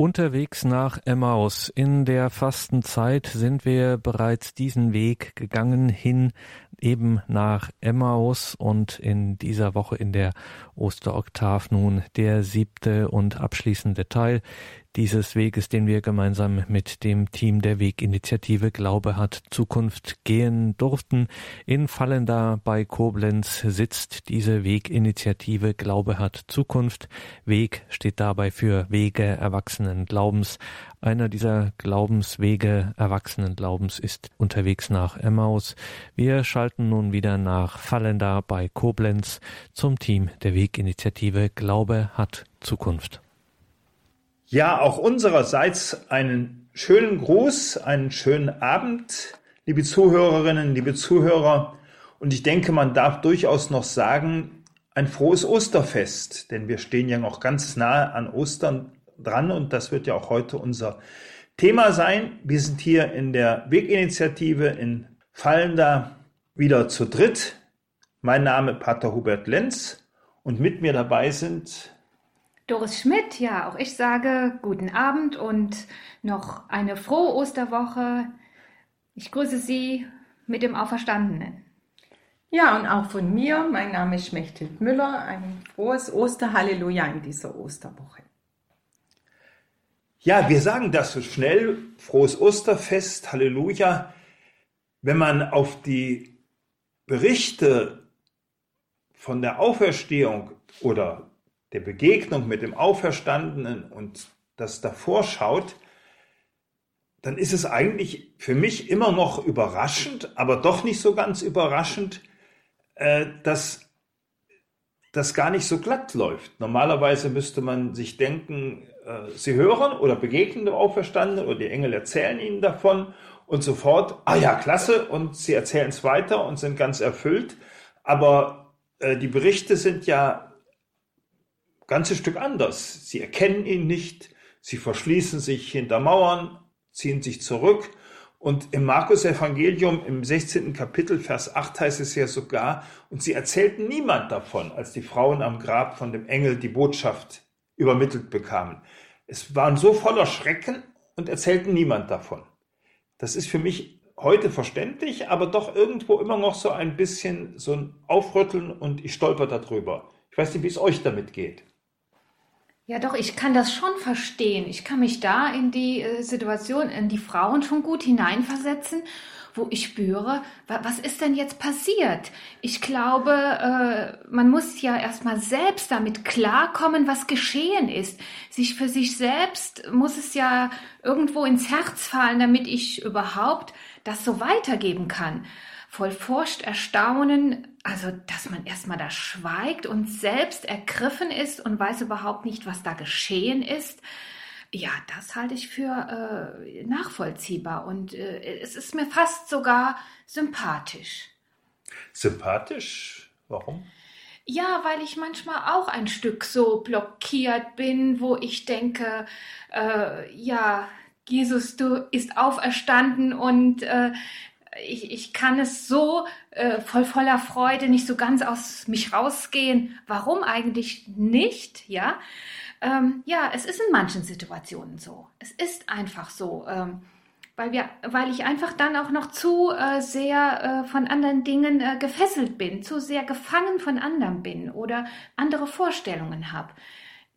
Unterwegs nach Emmaus. In der Fastenzeit sind wir bereits diesen Weg gegangen hin eben nach Emmaus und in dieser Woche in der Osteroktav nun der siebte und abschließende Teil dieses Weges, den wir gemeinsam mit dem Team der Weginitiative Glaube hat Zukunft gehen durften. In Fallenda bei Koblenz sitzt diese Weginitiative Glaube hat Zukunft. Weg steht dabei für Wege erwachsenen Glaubens. Einer dieser Glaubenswege erwachsenen Glaubens ist unterwegs nach Emmaus. Wir schalten nun wieder nach Fallenda bei Koblenz zum Team der Weginitiative Glaube hat Zukunft. Ja, auch unsererseits einen schönen Gruß, einen schönen Abend, liebe Zuhörerinnen, liebe Zuhörer. Und ich denke, man darf durchaus noch sagen, ein frohes Osterfest, denn wir stehen ja noch ganz nahe an Ostern dran und das wird ja auch heute unser Thema sein. Wir sind hier in der Weginitiative in Fallender wieder zu dritt. Mein Name Pater Hubert Lenz und mit mir dabei sind Doris Schmidt, ja, auch ich sage guten Abend und noch eine frohe Osterwoche. Ich grüße Sie mit dem Auferstandenen. Ja, und auch von mir, mein Name ist Schmechthild Müller, ein frohes Osterhalleluja in dieser Osterwoche. Ja, wir sagen das so schnell, frohes Osterfest, Halleluja. Wenn man auf die Berichte von der Auferstehung oder der Begegnung mit dem Auferstandenen und das davor schaut, dann ist es eigentlich für mich immer noch überraschend, aber doch nicht so ganz überraschend, äh, dass das gar nicht so glatt läuft. Normalerweise müsste man sich denken, äh, sie hören oder begegnen dem Auferstandenen oder die Engel erzählen ihnen davon und sofort, ah ja, klasse, und sie erzählen es weiter und sind ganz erfüllt. Aber äh, die Berichte sind ja ganzes Stück anders. Sie erkennen ihn nicht, sie verschließen sich hinter Mauern, ziehen sich zurück. Und im Markus Evangelium im 16. Kapitel, Vers 8 heißt es ja sogar, und sie erzählten niemand davon, als die Frauen am Grab von dem Engel die Botschaft übermittelt bekamen. Es waren so voller Schrecken und erzählten niemand davon. Das ist für mich heute verständlich, aber doch irgendwo immer noch so ein bisschen so ein Aufrütteln und ich stolper darüber. Ich weiß nicht, wie es euch damit geht. Ja, doch, ich kann das schon verstehen. Ich kann mich da in die äh, Situation, in die Frauen schon gut hineinversetzen, wo ich spüre, wa was ist denn jetzt passiert? Ich glaube, äh, man muss ja erstmal selbst damit klarkommen, was geschehen ist. Sich für sich selbst muss es ja irgendwo ins Herz fallen, damit ich überhaupt das so weitergeben kann voll Furcht, Erstaunen, also dass man erstmal da schweigt und selbst ergriffen ist und weiß überhaupt nicht, was da geschehen ist. Ja, das halte ich für äh, nachvollziehbar und äh, es ist mir fast sogar sympathisch. Sympathisch? Warum? Ja, weil ich manchmal auch ein Stück so blockiert bin, wo ich denke, äh, ja, Jesus, du ist auferstanden und äh, ich, ich kann es so äh, voll voller Freude nicht so ganz aus mich rausgehen. Warum eigentlich nicht? Ja, ähm, ja, es ist in manchen Situationen so. Es ist einfach so, ähm, weil wir, weil ich einfach dann auch noch zu äh, sehr äh, von anderen Dingen äh, gefesselt bin, zu sehr gefangen von anderen bin oder andere Vorstellungen habe.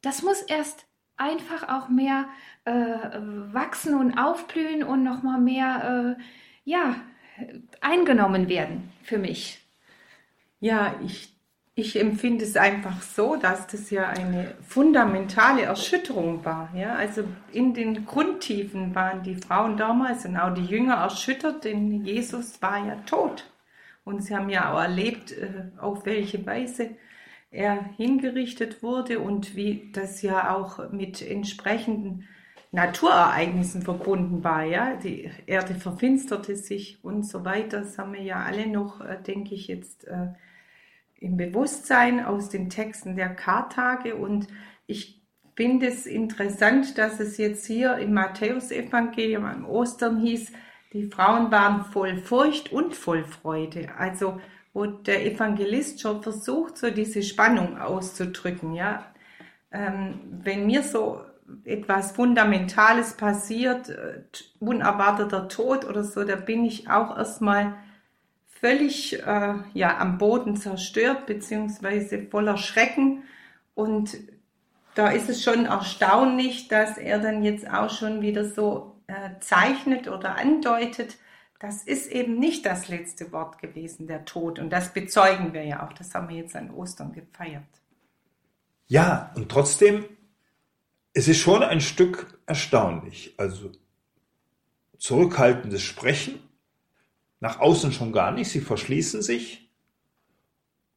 Das muss erst einfach auch mehr äh, wachsen und aufblühen und noch mal mehr äh, ja eingenommen werden für mich. Ja, ich, ich empfinde es einfach so, dass das ja eine fundamentale Erschütterung war. Ja? Also in den Grundtiefen waren die Frauen damals und auch die Jünger erschüttert, denn Jesus war ja tot. Und sie haben ja auch erlebt, äh, auf welche Weise er hingerichtet wurde und wie das ja auch mit entsprechenden Naturereignissen verbunden war. Ja? Die Erde verfinsterte sich und so weiter. Das haben wir ja alle noch, äh, denke ich, jetzt äh, im Bewusstsein aus den Texten der Kartage. Und ich finde es interessant, dass es jetzt hier im Matthäusevangelium am Ostern hieß, die Frauen waren voll Furcht und voll Freude. Also wo der Evangelist schon versucht, so diese Spannung auszudrücken. Ja, ähm, wenn mir so etwas Fundamentales passiert, äh, unerwarteter Tod oder so, da bin ich auch erstmal völlig äh, ja, am Boden zerstört, beziehungsweise voller Schrecken. Und da ist es schon erstaunlich, dass er dann jetzt auch schon wieder so äh, zeichnet oder andeutet, das ist eben nicht das letzte Wort gewesen, der Tod. Und das bezeugen wir ja auch. Das haben wir jetzt an Ostern gefeiert. Ja, und trotzdem, es ist schon ein Stück erstaunlich. Also zurückhaltendes Sprechen, nach außen schon gar nicht, sie verschließen sich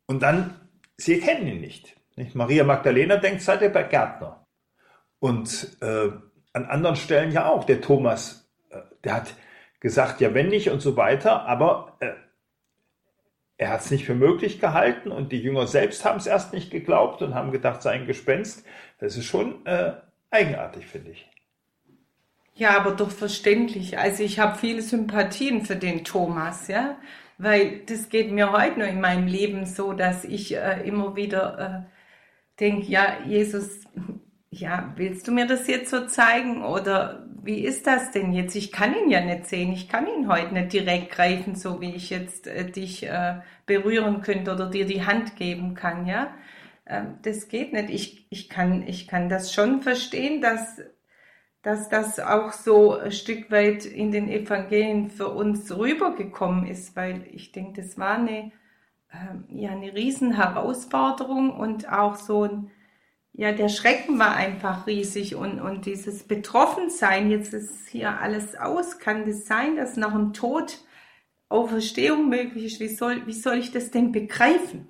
und dann, sie erkennen ihn nicht. nicht? Maria Magdalena denkt, seid ihr bei Gärtner. Und äh, an anderen Stellen ja auch. Der Thomas, äh, der hat gesagt, ja, wenn nicht und so weiter, aber äh, er hat es nicht für möglich gehalten und die Jünger selbst haben es erst nicht geglaubt und haben gedacht, sei ein Gespenst. Das ist schon äh, eigenartig, finde ich. Ja, aber doch verständlich. Also ich habe viele Sympathien für den Thomas, ja, weil das geht mir heute noch in meinem Leben so, dass ich äh, immer wieder äh, denke, ja, Jesus, ja, willst du mir das jetzt so zeigen oder wie ist das denn jetzt? Ich kann ihn ja nicht sehen, ich kann ihn heute nicht direkt greifen, so wie ich jetzt äh, dich äh, berühren könnte oder dir die Hand geben kann, ja. Ähm, das geht nicht. Ich, ich, kann, ich kann das schon verstehen, dass dass das auch so ein Stück weit in den Evangelien für uns rübergekommen ist, weil ich denke, das war eine, äh, ja, eine Riesenherausforderung und auch so ein, ja, der Schrecken war einfach riesig und, und dieses Betroffensein, jetzt ist hier alles aus, kann das sein, dass nach dem Tod Auferstehung möglich ist? Wie soll, wie soll ich das denn begreifen?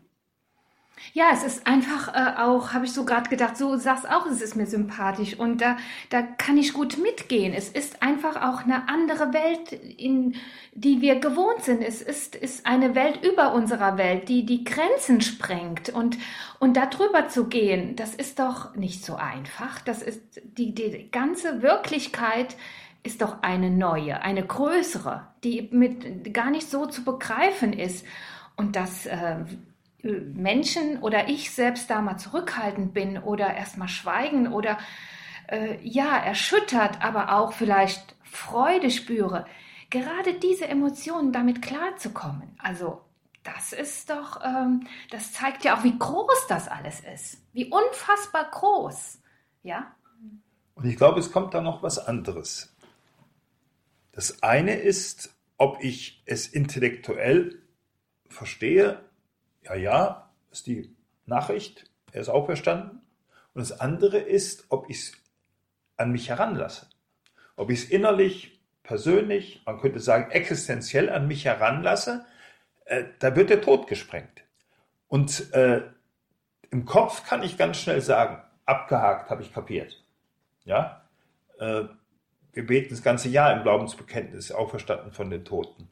Ja, es ist einfach äh, auch, habe ich so gerade gedacht, so sagst auch, es ist mir sympathisch und da, da kann ich gut mitgehen. Es ist einfach auch eine andere Welt, in die wir gewohnt sind. Es ist, ist eine Welt über unserer Welt, die die Grenzen sprengt und, und darüber zu gehen, das ist doch nicht so einfach. Das ist die, die ganze Wirklichkeit ist doch eine neue, eine größere, die mit gar nicht so zu begreifen ist. Und das äh, Menschen oder ich selbst da mal zurückhaltend bin oder erstmal schweigen oder äh, ja, erschüttert, aber auch vielleicht Freude spüre, gerade diese Emotionen damit klarzukommen. Also das ist doch, ähm, das zeigt ja auch, wie groß das alles ist, wie unfassbar groß, ja. Und ich glaube, es kommt da noch was anderes. Das eine ist, ob ich es intellektuell verstehe ja, ja, ist die Nachricht, er ist auferstanden. Und das andere ist, ob ich es an mich heranlasse. Ob ich es innerlich, persönlich, man könnte sagen existenziell an mich heranlasse, äh, da wird der Tod gesprengt. Und äh, im Kopf kann ich ganz schnell sagen, abgehakt, habe ich kapiert. Ja, äh, wir beten das ganze Jahr im Glaubensbekenntnis, auferstanden von den Toten.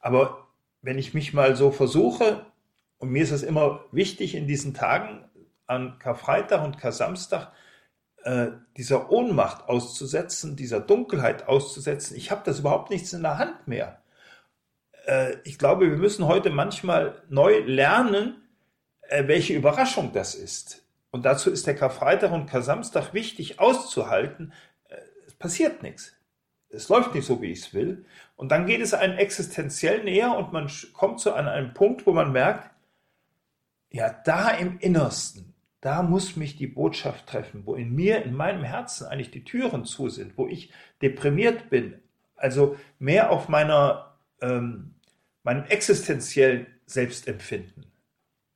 Aber wenn ich mich mal so versuche, und mir ist es immer wichtig in diesen Tagen an Karfreitag und Kar-Samstag, äh, dieser Ohnmacht auszusetzen, dieser Dunkelheit auszusetzen. Ich habe das überhaupt nichts in der Hand mehr. Äh, ich glaube, wir müssen heute manchmal neu lernen, äh, welche Überraschung das ist. Und dazu ist der Karfreitag und Kar-Samstag wichtig auszuhalten. Äh, es passiert nichts. Es läuft nicht so, wie ich es will. Und dann geht es einem existenziell näher und man kommt zu einem Punkt, wo man merkt, ja, da im Innersten, da muss mich die Botschaft treffen, wo in mir, in meinem Herzen eigentlich die Türen zu sind, wo ich deprimiert bin, also mehr auf meiner, ähm, meinem existenziellen Selbstempfinden.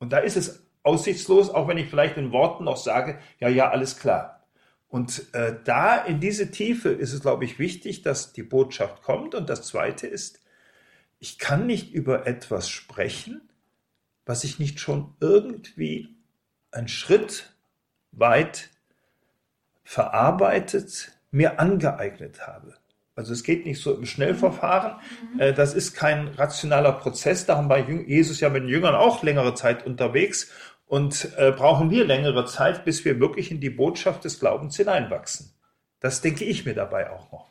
Und da ist es aussichtslos, auch wenn ich vielleicht in Worten noch sage, ja, ja, alles klar. Und äh, da in diese Tiefe ist es, glaube ich, wichtig, dass die Botschaft kommt. Und das Zweite ist, ich kann nicht über etwas sprechen, was ich nicht schon irgendwie einen Schritt weit verarbeitet, mir angeeignet habe. Also es geht nicht so im Schnellverfahren. Mhm. Äh, das ist kein rationaler Prozess. Darum war Jesus ja mit den Jüngern auch längere Zeit unterwegs und äh, brauchen wir längere Zeit, bis wir wirklich in die Botschaft des Glaubens hineinwachsen. Das denke ich mir dabei auch noch.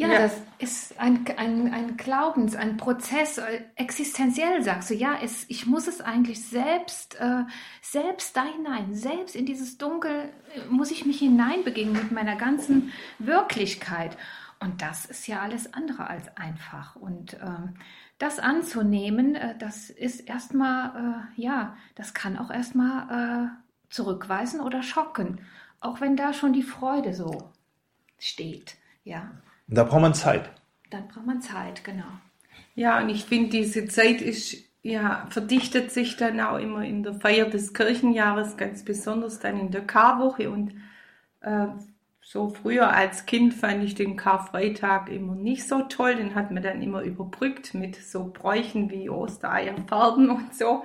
Ja, ja, das ist ein, ein, ein Glaubens, ein Prozess, äh, existenziell sagst du, ja, es, ich muss es eigentlich selbst, äh, selbst da hinein, selbst in dieses Dunkel äh, muss ich mich hineinbegeben mit meiner ganzen Wirklichkeit. Und das ist ja alles andere als einfach. Und ähm, das anzunehmen, äh, das ist erstmal, äh, ja, das kann auch erstmal äh, zurückweisen oder schocken, auch wenn da schon die Freude so steht, ja. Da braucht man Zeit. Dann braucht man Zeit, genau. Ja, und ich finde, diese Zeit ist, ja, verdichtet sich dann auch immer in der Feier des Kirchenjahres, ganz besonders dann in der Karwoche. Und äh, so früher als Kind fand ich den Karfreitag immer nicht so toll. Den hat man dann immer überbrückt mit so Bräuchen wie Ostereierfarben und so.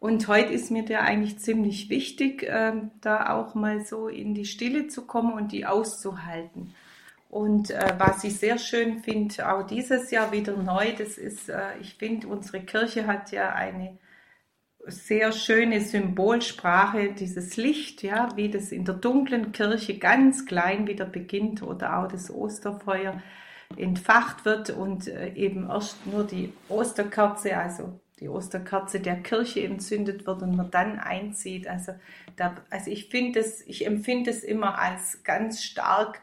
Und heute ist mir der eigentlich ziemlich wichtig, äh, da auch mal so in die Stille zu kommen und die auszuhalten. Und äh, was ich sehr schön finde, auch dieses Jahr wieder neu, das ist, äh, ich finde, unsere Kirche hat ja eine sehr schöne Symbolsprache, dieses Licht, ja, wie das in der dunklen Kirche ganz klein wieder beginnt oder auch das Osterfeuer entfacht wird und äh, eben erst nur die Osterkerze, also die Osterkerze der Kirche entzündet wird und man dann einzieht. Also, da, also ich finde es, ich empfinde es immer als ganz stark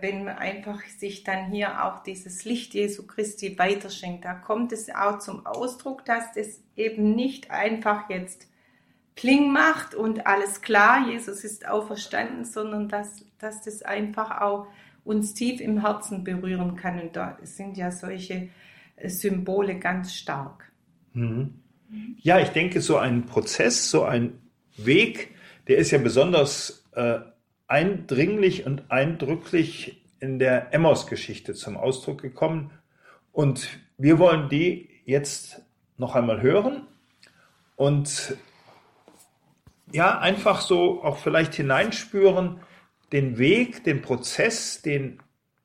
wenn man einfach sich dann hier auch dieses Licht Jesu Christi weiterschenkt. Da kommt es auch zum Ausdruck, dass das eben nicht einfach jetzt Pling macht und alles klar, Jesus ist auferstanden, sondern dass, dass das einfach auch uns tief im Herzen berühren kann. Und da sind ja solche äh, Symbole ganz stark. Mhm. Ja, ich denke, so ein Prozess, so ein Weg, der ist ja besonders äh, eindringlich und eindrücklich in der Emmaus-Geschichte zum Ausdruck gekommen. Und wir wollen die jetzt noch einmal hören und ja, einfach so auch vielleicht hineinspüren, den Weg, den Prozess, den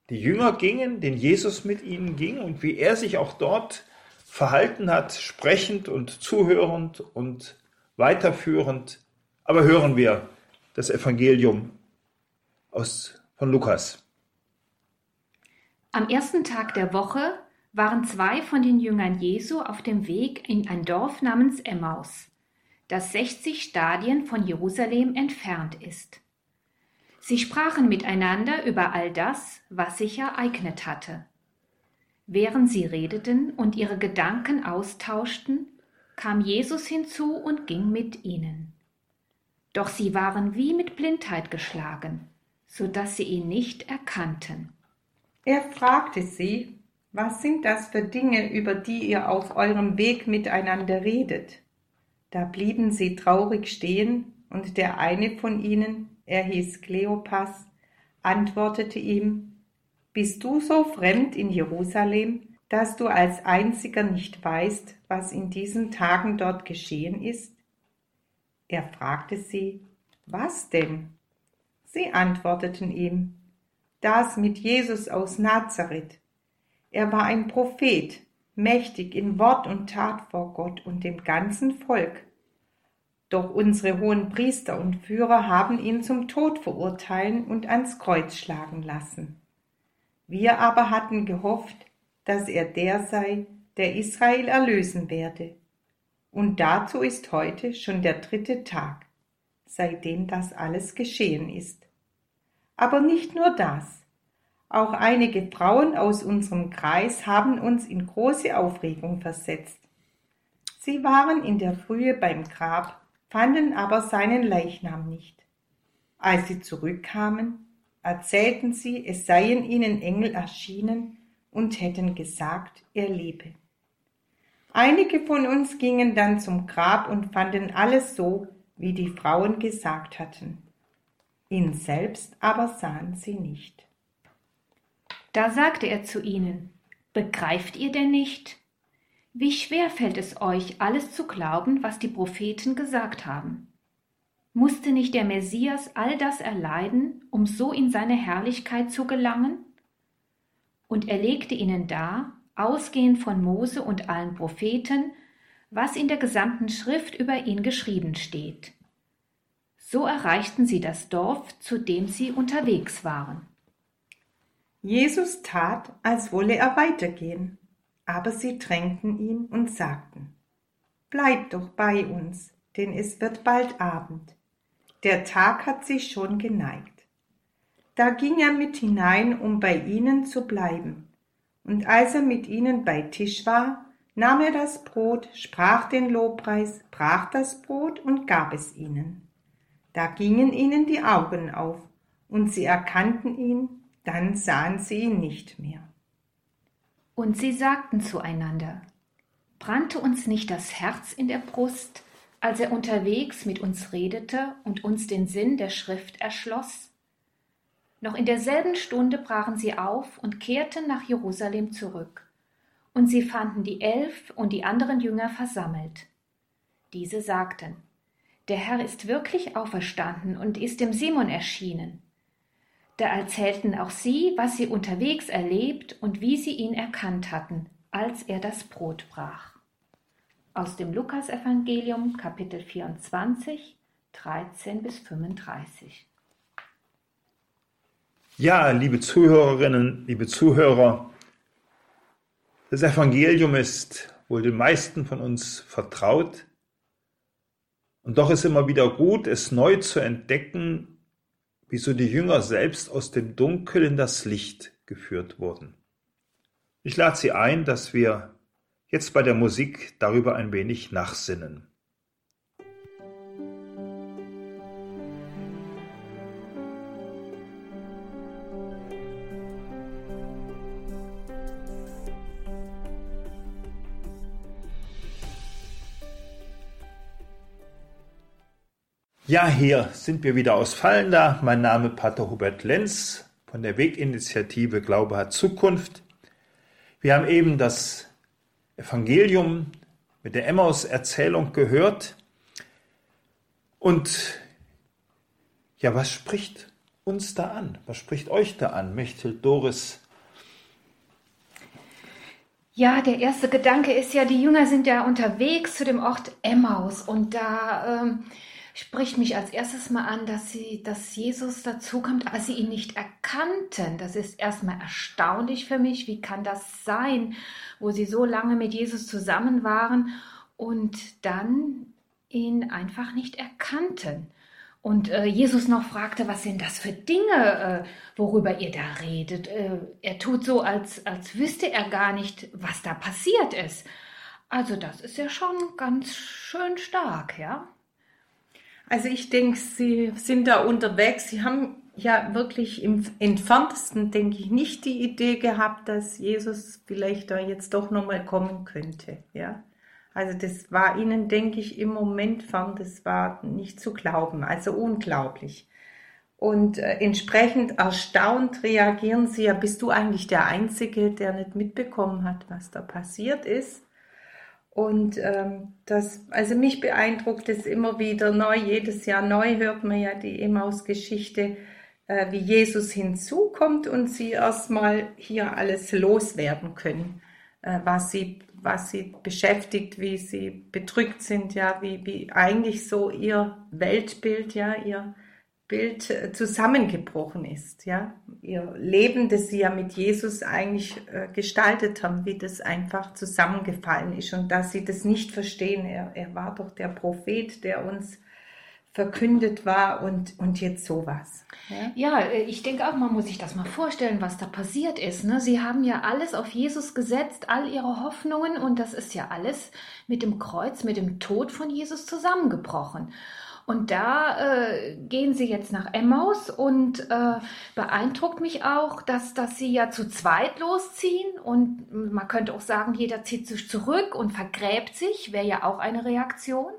die Jünger gingen, den Jesus mit ihnen ging und wie er sich auch dort verhalten hat, sprechend und zuhörend und weiterführend. Aber hören wir das Evangelium aus, von Lukas. Am ersten Tag der Woche waren zwei von den Jüngern Jesu auf dem Weg in ein Dorf namens Emmaus, das 60 Stadien von Jerusalem entfernt ist. Sie sprachen miteinander über all das, was sich ereignet hatte. Während sie redeten und ihre Gedanken austauschten, kam Jesus hinzu und ging mit ihnen. Doch sie waren wie mit Blindheit geschlagen so dass sie ihn nicht erkannten. Er fragte sie, was sind das für Dinge, über die ihr auf eurem Weg miteinander redet? Da blieben sie traurig stehen, und der eine von ihnen, er hieß Kleopas, antwortete ihm, Bist du so fremd in Jerusalem, dass du als einziger nicht weißt, was in diesen Tagen dort geschehen ist? Er fragte sie, Was denn? Sie antworteten ihm, das mit Jesus aus Nazareth. Er war ein Prophet, mächtig in Wort und Tat vor Gott und dem ganzen Volk. Doch unsere hohen Priester und Führer haben ihn zum Tod verurteilen und ans Kreuz schlagen lassen. Wir aber hatten gehofft, dass er der sei, der Israel erlösen werde. Und dazu ist heute schon der dritte Tag, seitdem das alles geschehen ist. Aber nicht nur das. Auch einige Frauen aus unserem Kreis haben uns in große Aufregung versetzt. Sie waren in der Frühe beim Grab, fanden aber seinen Leichnam nicht. Als sie zurückkamen, erzählten sie, es seien ihnen Engel erschienen und hätten gesagt, er lebe. Einige von uns gingen dann zum Grab und fanden alles so, wie die Frauen gesagt hatten ihn selbst aber sahen sie nicht. Da sagte er zu ihnen, Begreift ihr denn nicht? Wie schwer fällt es euch, alles zu glauben, was die Propheten gesagt haben? Musste nicht der Messias all das erleiden, um so in seine Herrlichkeit zu gelangen? Und er legte ihnen dar, ausgehend von Mose und allen Propheten, was in der gesamten Schrift über ihn geschrieben steht. So erreichten sie das Dorf, zu dem sie unterwegs waren. Jesus tat, als wolle er weitergehen, aber sie drängten ihn und sagten, Bleib doch bei uns, denn es wird bald Abend. Der Tag hat sich schon geneigt. Da ging er mit hinein, um bei ihnen zu bleiben. Und als er mit ihnen bei Tisch war, nahm er das Brot, sprach den Lobpreis, brach das Brot und gab es ihnen. Da gingen ihnen die Augen auf, und sie erkannten ihn, dann sahen sie ihn nicht mehr. Und sie sagten zueinander, brannte uns nicht das Herz in der Brust, als er unterwegs mit uns redete und uns den Sinn der Schrift erschloss? Noch in derselben Stunde brachen sie auf und kehrten nach Jerusalem zurück. Und sie fanden die Elf und die anderen Jünger versammelt. Diese sagten, der Herr ist wirklich auferstanden und ist dem Simon erschienen. Da erzählten auch sie, was sie unterwegs erlebt und wie sie ihn erkannt hatten, als er das Brot brach. Aus dem Lukasevangelium Kapitel 24, 13 bis 35. Ja, liebe Zuhörerinnen, liebe Zuhörer, das Evangelium ist wohl den meisten von uns vertraut. Und doch ist immer wieder gut, es neu zu entdecken wieso die Jünger selbst aus dem Dunkel in das Licht geführt wurden. Ich lade Sie ein, dass wir jetzt bei der Musik darüber ein wenig nachsinnen. Ja, hier sind wir wieder aus Fallender. Mein Name Pater Hubert Lenz von der Weginitiative Glaube hat Zukunft. Wir haben eben das Evangelium mit der Emmaus-Erzählung gehört. Und ja, was spricht uns da an? Was spricht euch da an, Mechthild Doris? Ja, der erste Gedanke ist ja, die Jünger sind ja unterwegs zu dem Ort Emmaus und da ähm, spricht mich als erstes mal an, dass sie, dass Jesus dazukommt, aber sie ihn nicht erkannten. Das ist erstmal erstaunlich für mich. Wie kann das sein, wo sie so lange mit Jesus zusammen waren und dann ihn einfach nicht erkannten? Und äh, Jesus noch fragte, was sind das für Dinge, äh, worüber ihr da redet? Äh, er tut so, als, als wüsste er gar nicht, was da passiert ist. Also das ist ja schon ganz schön stark, ja. Also ich denke, Sie sind da unterwegs. Sie haben ja wirklich im entferntesten, denke ich, nicht die Idee gehabt, dass Jesus vielleicht da jetzt doch nochmal kommen könnte. Ja. Also das war Ihnen, denke ich, im Moment fern, das war nicht zu glauben, also unglaublich. Und äh, entsprechend erstaunt reagieren Sie ja, bist du eigentlich der Einzige, der nicht mitbekommen hat, was da passiert ist? Und ähm, das, also mich beeindruckt es immer wieder neu, jedes Jahr neu hört man ja die Emmaus-Geschichte, äh, wie Jesus hinzukommt und sie erstmal hier alles loswerden können, äh, was sie was sie beschäftigt, wie sie bedrückt sind, ja, wie, wie eigentlich so ihr Weltbild, ja, ihr Bild äh, zusammengebrochen ist, ja. Ihr Leben, das sie ja mit Jesus eigentlich äh, gestaltet haben, wie das einfach zusammengefallen ist und dass sie das nicht verstehen. Er, er war doch der Prophet, der uns verkündet war und, und jetzt sowas. Ja? äh, ich denke auch, man muss sich das mal vorstellen, was da passiert ist. Ne? Sie haben ja alles auf Jesus gesetzt, all ihre Hoffnungen und das ist ja alles mit dem Kreuz, mit dem Tod von Jesus zusammengebrochen. Und da äh, gehen sie jetzt nach Emmaus und äh, beeindruckt mich auch, dass, dass sie ja zu zweit losziehen und man könnte auch sagen, jeder zieht sich zurück und vergräbt sich, wäre ja auch eine Reaktion.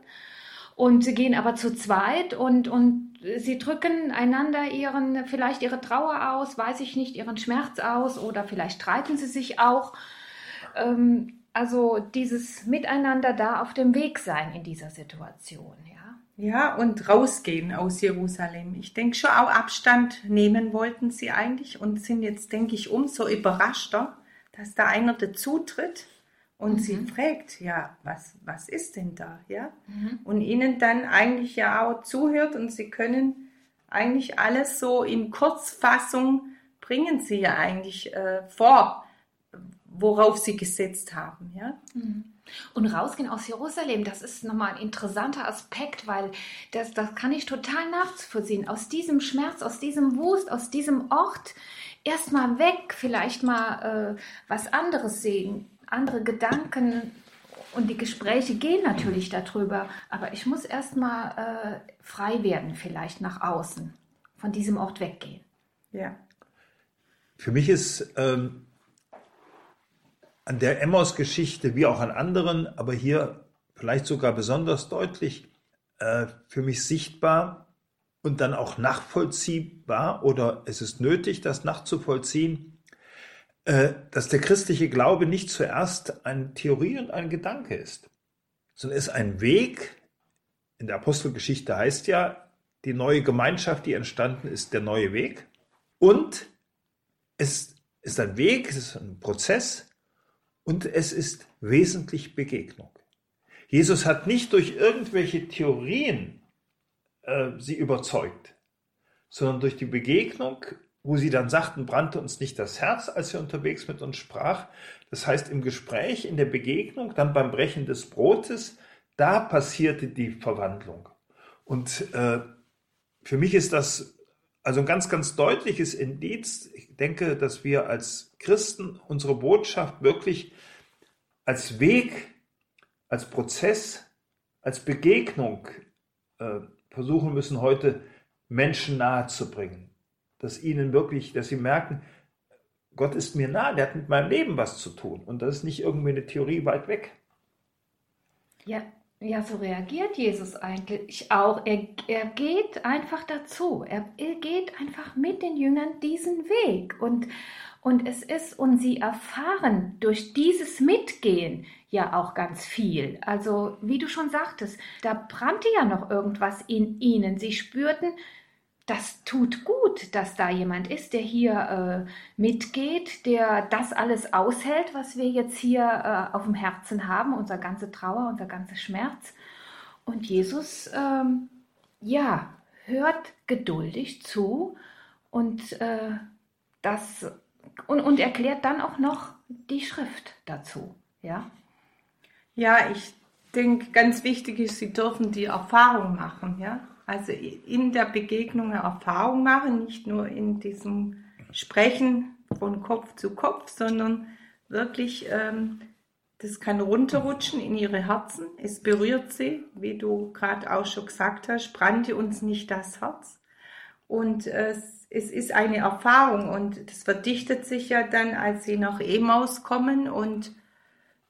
Und sie gehen aber zu zweit und, und sie drücken einander ihren, vielleicht ihre Trauer aus, weiß ich nicht, ihren Schmerz aus oder vielleicht streiten sie sich auch. Ähm, also dieses Miteinander da auf dem Weg sein in dieser Situation. Ja. Ja, und rausgehen aus Jerusalem. Ich denke schon auch Abstand nehmen wollten sie eigentlich und sind jetzt, denke ich, umso überraschter, dass da einer dazutritt und mhm. sie fragt, ja, was, was ist denn da, ja? Mhm. Und ihnen dann eigentlich ja auch zuhört und sie können eigentlich alles so in Kurzfassung bringen sie ja eigentlich äh, vor, worauf sie gesetzt haben. Ja? Mhm. Und rausgehen aus Jerusalem, das ist nochmal ein interessanter Aspekt, weil das, das kann ich total nachvollziehen. Aus diesem Schmerz, aus diesem Wust, aus diesem Ort erstmal weg, vielleicht mal äh, was anderes sehen, andere Gedanken. Und die Gespräche gehen natürlich darüber, aber ich muss erstmal äh, frei werden, vielleicht nach außen, von diesem Ort weggehen. Ja. Für mich ist ähm, an der Emmaus-Geschichte wie auch an anderen, aber hier vielleicht sogar besonders deutlich äh, für mich sichtbar und dann auch nachvollziehbar oder es ist nötig, das nachzuvollziehen, äh, dass der christliche Glaube nicht zuerst eine Theorie und ein Gedanke ist, sondern ist ein Weg. In der Apostelgeschichte heißt ja, die neue Gemeinschaft, die entstanden ist, der neue Weg. Und es ist ein Weg, es ist ein Prozess, und es ist wesentlich Begegnung. Jesus hat nicht durch irgendwelche Theorien äh, sie überzeugt, sondern durch die Begegnung, wo sie dann sagten, brannte uns nicht das Herz, als er unterwegs mit uns sprach. Das heißt, im Gespräch, in der Begegnung, dann beim Brechen des Brotes, da passierte die Verwandlung. Und äh, für mich ist das also ein ganz, ganz deutliches Indiz. Ich denke, dass wir als Christen unsere Botschaft wirklich als Weg, als Prozess, als Begegnung äh, versuchen müssen, heute Menschen nahe zu bringen. Dass ihnen wirklich, dass sie merken, Gott ist mir nah, der hat mit meinem Leben was zu tun. Und das ist nicht irgendwie eine Theorie weit weg. Ja, ja, so reagiert Jesus eigentlich auch. Er, er geht einfach dazu. Er, er geht einfach mit den Jüngern diesen Weg. Und, und es ist, und sie erfahren durch dieses Mitgehen ja auch ganz viel. Also, wie du schon sagtest, da brannte ja noch irgendwas in ihnen. Sie spürten, das tut gut, dass da jemand ist, der hier äh, mitgeht, der das alles aushält, was wir jetzt hier äh, auf dem Herzen haben, unser ganze Trauer, unser ganzer Schmerz. Und Jesus, ähm, ja, hört geduldig zu und äh, das und, und erklärt dann auch noch die Schrift dazu, ja. Ja, ich denke, ganz wichtig ist, sie dürfen die Erfahrung machen, ja also in der Begegnung eine Erfahrung machen, nicht nur in diesem Sprechen von Kopf zu Kopf, sondern wirklich, ähm, das kann runterrutschen in ihre Herzen. Es berührt sie, wie du gerade auch schon gesagt hast, brannte uns nicht das Herz. Und äh, es ist eine Erfahrung und das verdichtet sich ja dann, als sie nach Emaus kommen und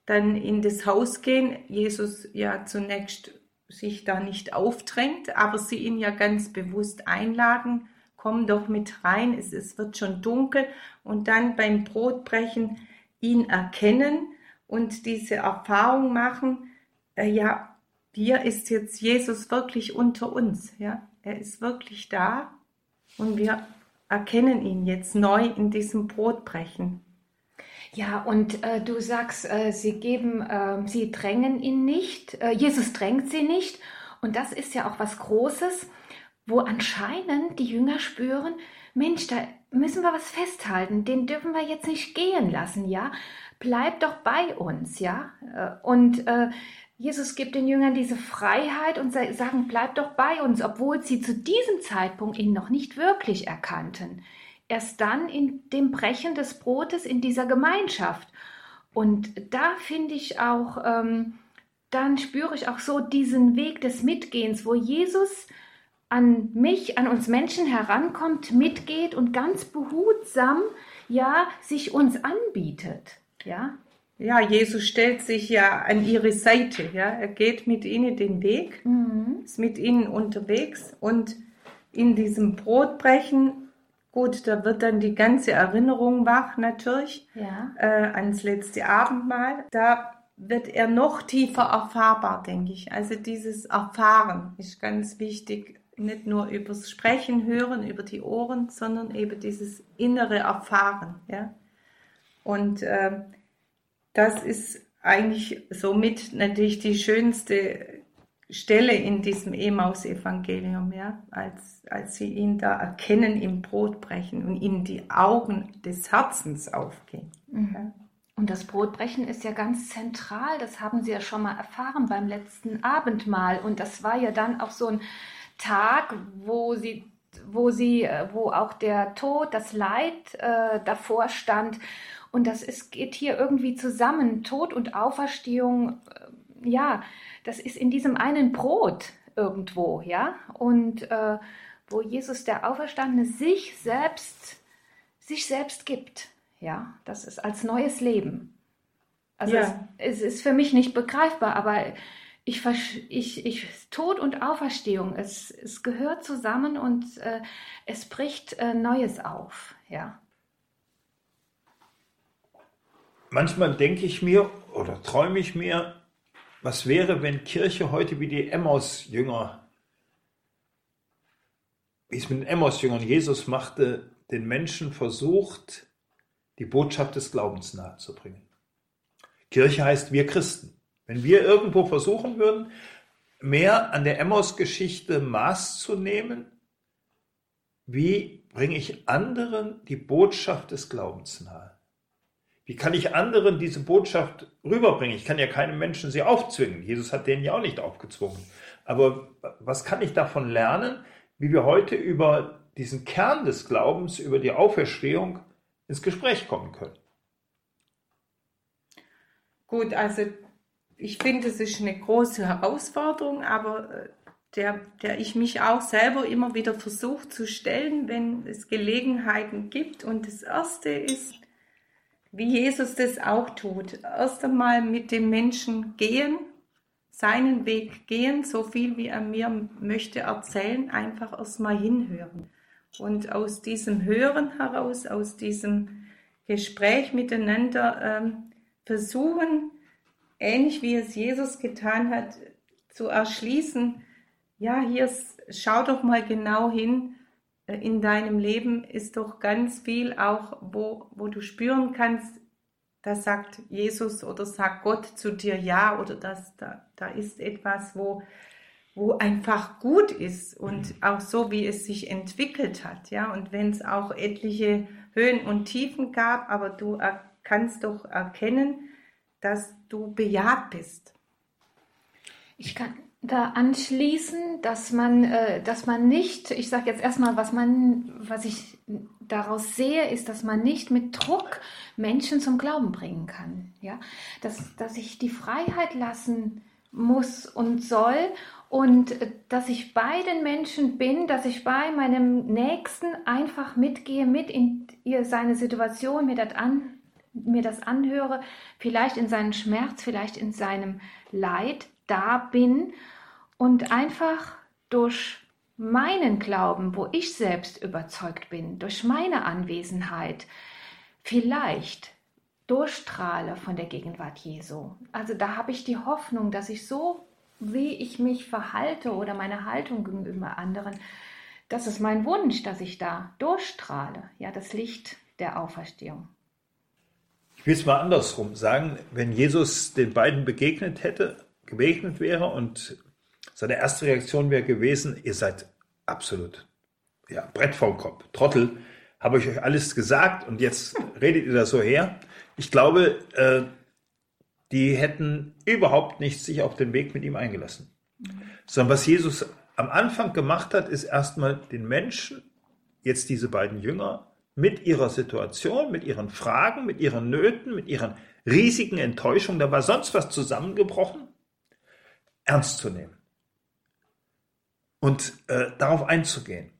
dann in das Haus gehen. Jesus ja zunächst sich da nicht aufdrängt, aber sie ihn ja ganz bewusst einladen, komm doch mit rein, es, es wird schon dunkel und dann beim Brotbrechen ihn erkennen und diese Erfahrung machen, äh, ja, hier ist jetzt Jesus wirklich unter uns, ja, er ist wirklich da und wir erkennen ihn jetzt neu in diesem Brotbrechen. Ja, und äh, du sagst, äh, sie geben, äh, sie drängen ihn nicht, äh, Jesus drängt sie nicht. Und das ist ja auch was Großes, wo anscheinend die Jünger spüren, Mensch, da müssen wir was festhalten, den dürfen wir jetzt nicht gehen lassen, ja? Bleib doch bei uns, ja? Äh, und äh, Jesus gibt den Jüngern diese Freiheit und sagen, bleib doch bei uns, obwohl sie zu diesem Zeitpunkt ihn noch nicht wirklich erkannten erst dann in dem Brechen des Brotes in dieser Gemeinschaft. Und da finde ich auch, ähm, dann spüre ich auch so diesen Weg des Mitgehens, wo Jesus an mich, an uns Menschen herankommt, mitgeht und ganz behutsam, ja, sich uns anbietet, ja. Ja, Jesus stellt sich ja an ihre Seite, ja. Er geht mit ihnen den Weg, mhm. ist mit ihnen unterwegs und in diesem Brotbrechen Gut, da wird dann die ganze Erinnerung wach natürlich ja. äh, ans letzte Abendmahl. Da wird er noch tiefer erfahrbar, denke ich. Also dieses Erfahren ist ganz wichtig, nicht nur übers Sprechen, Hören, über die Ohren, sondern eben dieses innere Erfahren. Ja? Und äh, das ist eigentlich somit natürlich die schönste Stelle in diesem Emaus-Evangelium, ja, als, als sie ihn da erkennen im Brotbrechen und ihnen die Augen des Herzens aufgehen. Mhm. Ja. Und das Brotbrechen ist ja ganz zentral, das haben Sie ja schon mal erfahren beim letzten Abendmahl. Und das war ja dann auch so ein Tag, wo Sie, wo Sie, äh, wo auch der Tod, das Leid äh, davor stand. Und das ist, geht hier irgendwie zusammen. Tod und Auferstehung, äh, ja, das ist in diesem einen Brot irgendwo, ja. Und äh, wo Jesus der Auferstandene sich selbst, sich selbst gibt. Ja, das ist als neues Leben. Also ja. es, es, ist für mich nicht begreifbar, aber ich, ich, ich Tod und Auferstehung, es, es gehört zusammen und äh, es bricht äh, Neues auf. Ja. Manchmal denke ich mir oder träume ich mir, was wäre, wenn Kirche heute wie die Emmaus-Jünger, wie es mit den Emmaus-Jüngern Jesus machte, den Menschen versucht, die Botschaft des Glaubens nahezubringen. Kirche heißt wir Christen. Wenn wir irgendwo versuchen würden, mehr an der Emmaus-Geschichte Maß zu nehmen, wie bringe ich anderen die Botschaft des Glaubens nahe? Wie kann ich anderen diese Botschaft rüberbringen? Ich kann ja keinem Menschen sie aufzwingen. Jesus hat denen ja auch nicht aufgezwungen. Aber was kann ich davon lernen, wie wir heute über diesen Kern des Glaubens, über die Auferstehung ins Gespräch kommen können. Gut, also ich finde, es ist eine große Herausforderung, aber äh, der, der ich mich auch selber immer wieder versuche zu stellen, wenn es Gelegenheiten gibt. Und das Erste ist, wie Jesus das auch tut. Erst einmal mit dem Menschen gehen, seinen Weg gehen, so viel wie er mir möchte erzählen, einfach erstmal hinhören. Und aus diesem Hören heraus, aus diesem Gespräch miteinander ähm, versuchen, ähnlich wie es Jesus getan hat, zu erschließen, ja, hier schau doch mal genau hin, äh, in deinem Leben ist doch ganz viel auch, wo, wo du spüren kannst, da sagt Jesus oder sagt Gott zu dir ja oder das, da, da ist etwas, wo wo einfach gut ist und mhm. auch so, wie es sich entwickelt hat, ja. Und wenn es auch etliche Höhen und Tiefen gab, aber du kannst doch erkennen, dass du bejaht bist. Ich kann da anschließen, dass man, äh, dass man nicht, ich sage jetzt erstmal, was man, was ich daraus sehe, ist, dass man nicht mit Druck Menschen zum Glauben bringen kann, ja, dass, dass ich die Freiheit lassen muss und soll und äh, dass ich bei den Menschen bin, dass ich bei meinem Nächsten einfach mitgehe, mit in ihr seine Situation, mir das, an, mir das anhöre, vielleicht in seinen Schmerz, vielleicht in seinem Leid da bin und einfach durch meinen Glauben, wo ich selbst überzeugt bin, durch meine Anwesenheit, vielleicht durchstrahle von der Gegenwart Jesu. Also da habe ich die Hoffnung, dass ich so wie ich mich verhalte oder meine Haltung gegenüber anderen, das ist mein Wunsch, dass ich da durchstrahle, ja, das Licht der Auferstehung. Ich will es mal andersrum sagen, wenn Jesus den beiden begegnet hätte, begegnet wäre und seine erste Reaktion wäre gewesen, ihr seid absolut ja, Brett vom Kopf, Trottel, habe ich euch alles gesagt und jetzt redet ihr da so her. Ich glaube, äh, die hätten überhaupt nicht sich auf den Weg mit ihm eingelassen. Sondern was Jesus am Anfang gemacht hat, ist erstmal den Menschen, jetzt diese beiden Jünger, mit ihrer Situation, mit ihren Fragen, mit ihren Nöten, mit ihren riesigen Enttäuschungen, da war sonst was zusammengebrochen, ernst zu nehmen und äh, darauf einzugehen,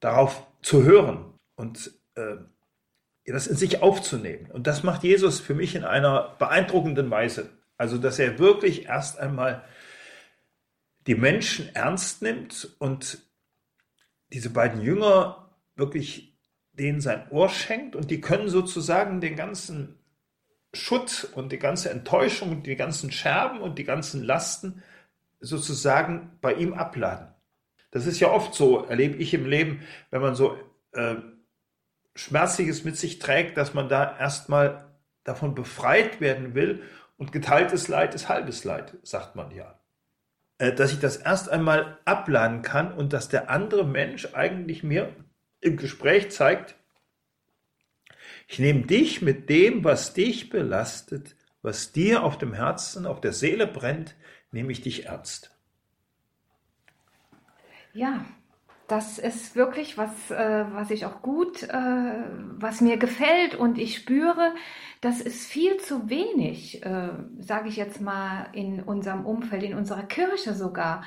darauf zu hören und äh, das in sich aufzunehmen. Und das macht Jesus für mich in einer beeindruckenden Weise. Also, dass er wirklich erst einmal die Menschen ernst nimmt und diese beiden Jünger wirklich denen sein Ohr schenkt und die können sozusagen den ganzen Schutt und die ganze Enttäuschung und die ganzen Scherben und die ganzen Lasten sozusagen bei ihm abladen. Das ist ja oft so, erlebe ich im Leben, wenn man so äh, Schmerzliches mit sich trägt, dass man da erstmal davon befreit werden will. Und geteiltes Leid ist halbes Leid, sagt man ja. äh, dass ich das erst einmal abladen kann und dass der andere Mensch eigentlich mir im Gespräch zeigt, ich nehme dich mit dem, was dich belastet, was dir auf dem Herzen, auf der Seele brennt, nehme ich dich ernst. Ja, das ist wirklich was, äh, was ich auch gut, äh, was mir gefällt und ich spüre, das ist viel zu wenig, äh, sage ich jetzt mal in unserem Umfeld, in unserer Kirche sogar.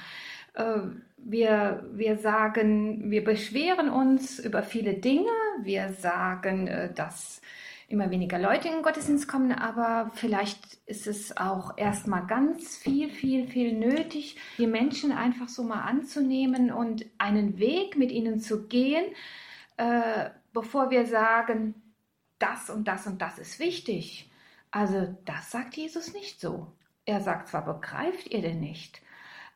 Äh, wir, wir sagen, wir beschweren uns über viele Dinge, wir sagen, äh, dass immer weniger Leute in den Gottesdienst kommen, aber vielleicht ist es auch erstmal ganz viel, viel, viel nötig, die Menschen einfach so mal anzunehmen und einen Weg mit ihnen zu gehen, äh, bevor wir sagen, das und das und das ist wichtig. Also das sagt Jesus nicht so. Er sagt zwar, begreift ihr denn nicht,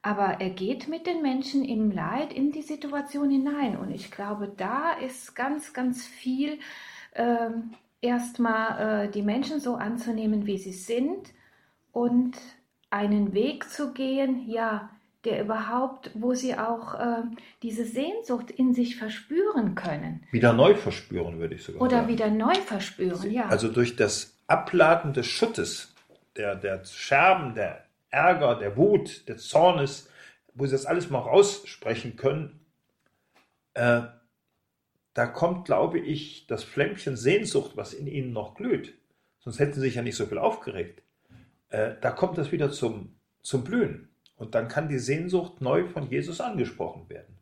aber er geht mit den Menschen im Leid in die Situation hinein. Und ich glaube, da ist ganz, ganz viel ähm, erstmal äh, die Menschen so anzunehmen, wie sie sind und einen Weg zu gehen, ja, der überhaupt, wo sie auch äh, diese Sehnsucht in sich verspüren können. Wieder neu verspüren, würde ich sogar Oder sagen. wieder neu verspüren, ja. Also durch das Abladen des Schuttes, der, der Scherben, der Ärger, der Wut, des Zornes, wo sie das alles mal raussprechen können, äh, da kommt, glaube ich, das Flämmchen Sehnsucht, was in ihnen noch glüht. Sonst hätten sie sich ja nicht so viel aufgeregt. Äh, da kommt das wieder zum, zum Blühen. Und dann kann die Sehnsucht neu von Jesus angesprochen werden.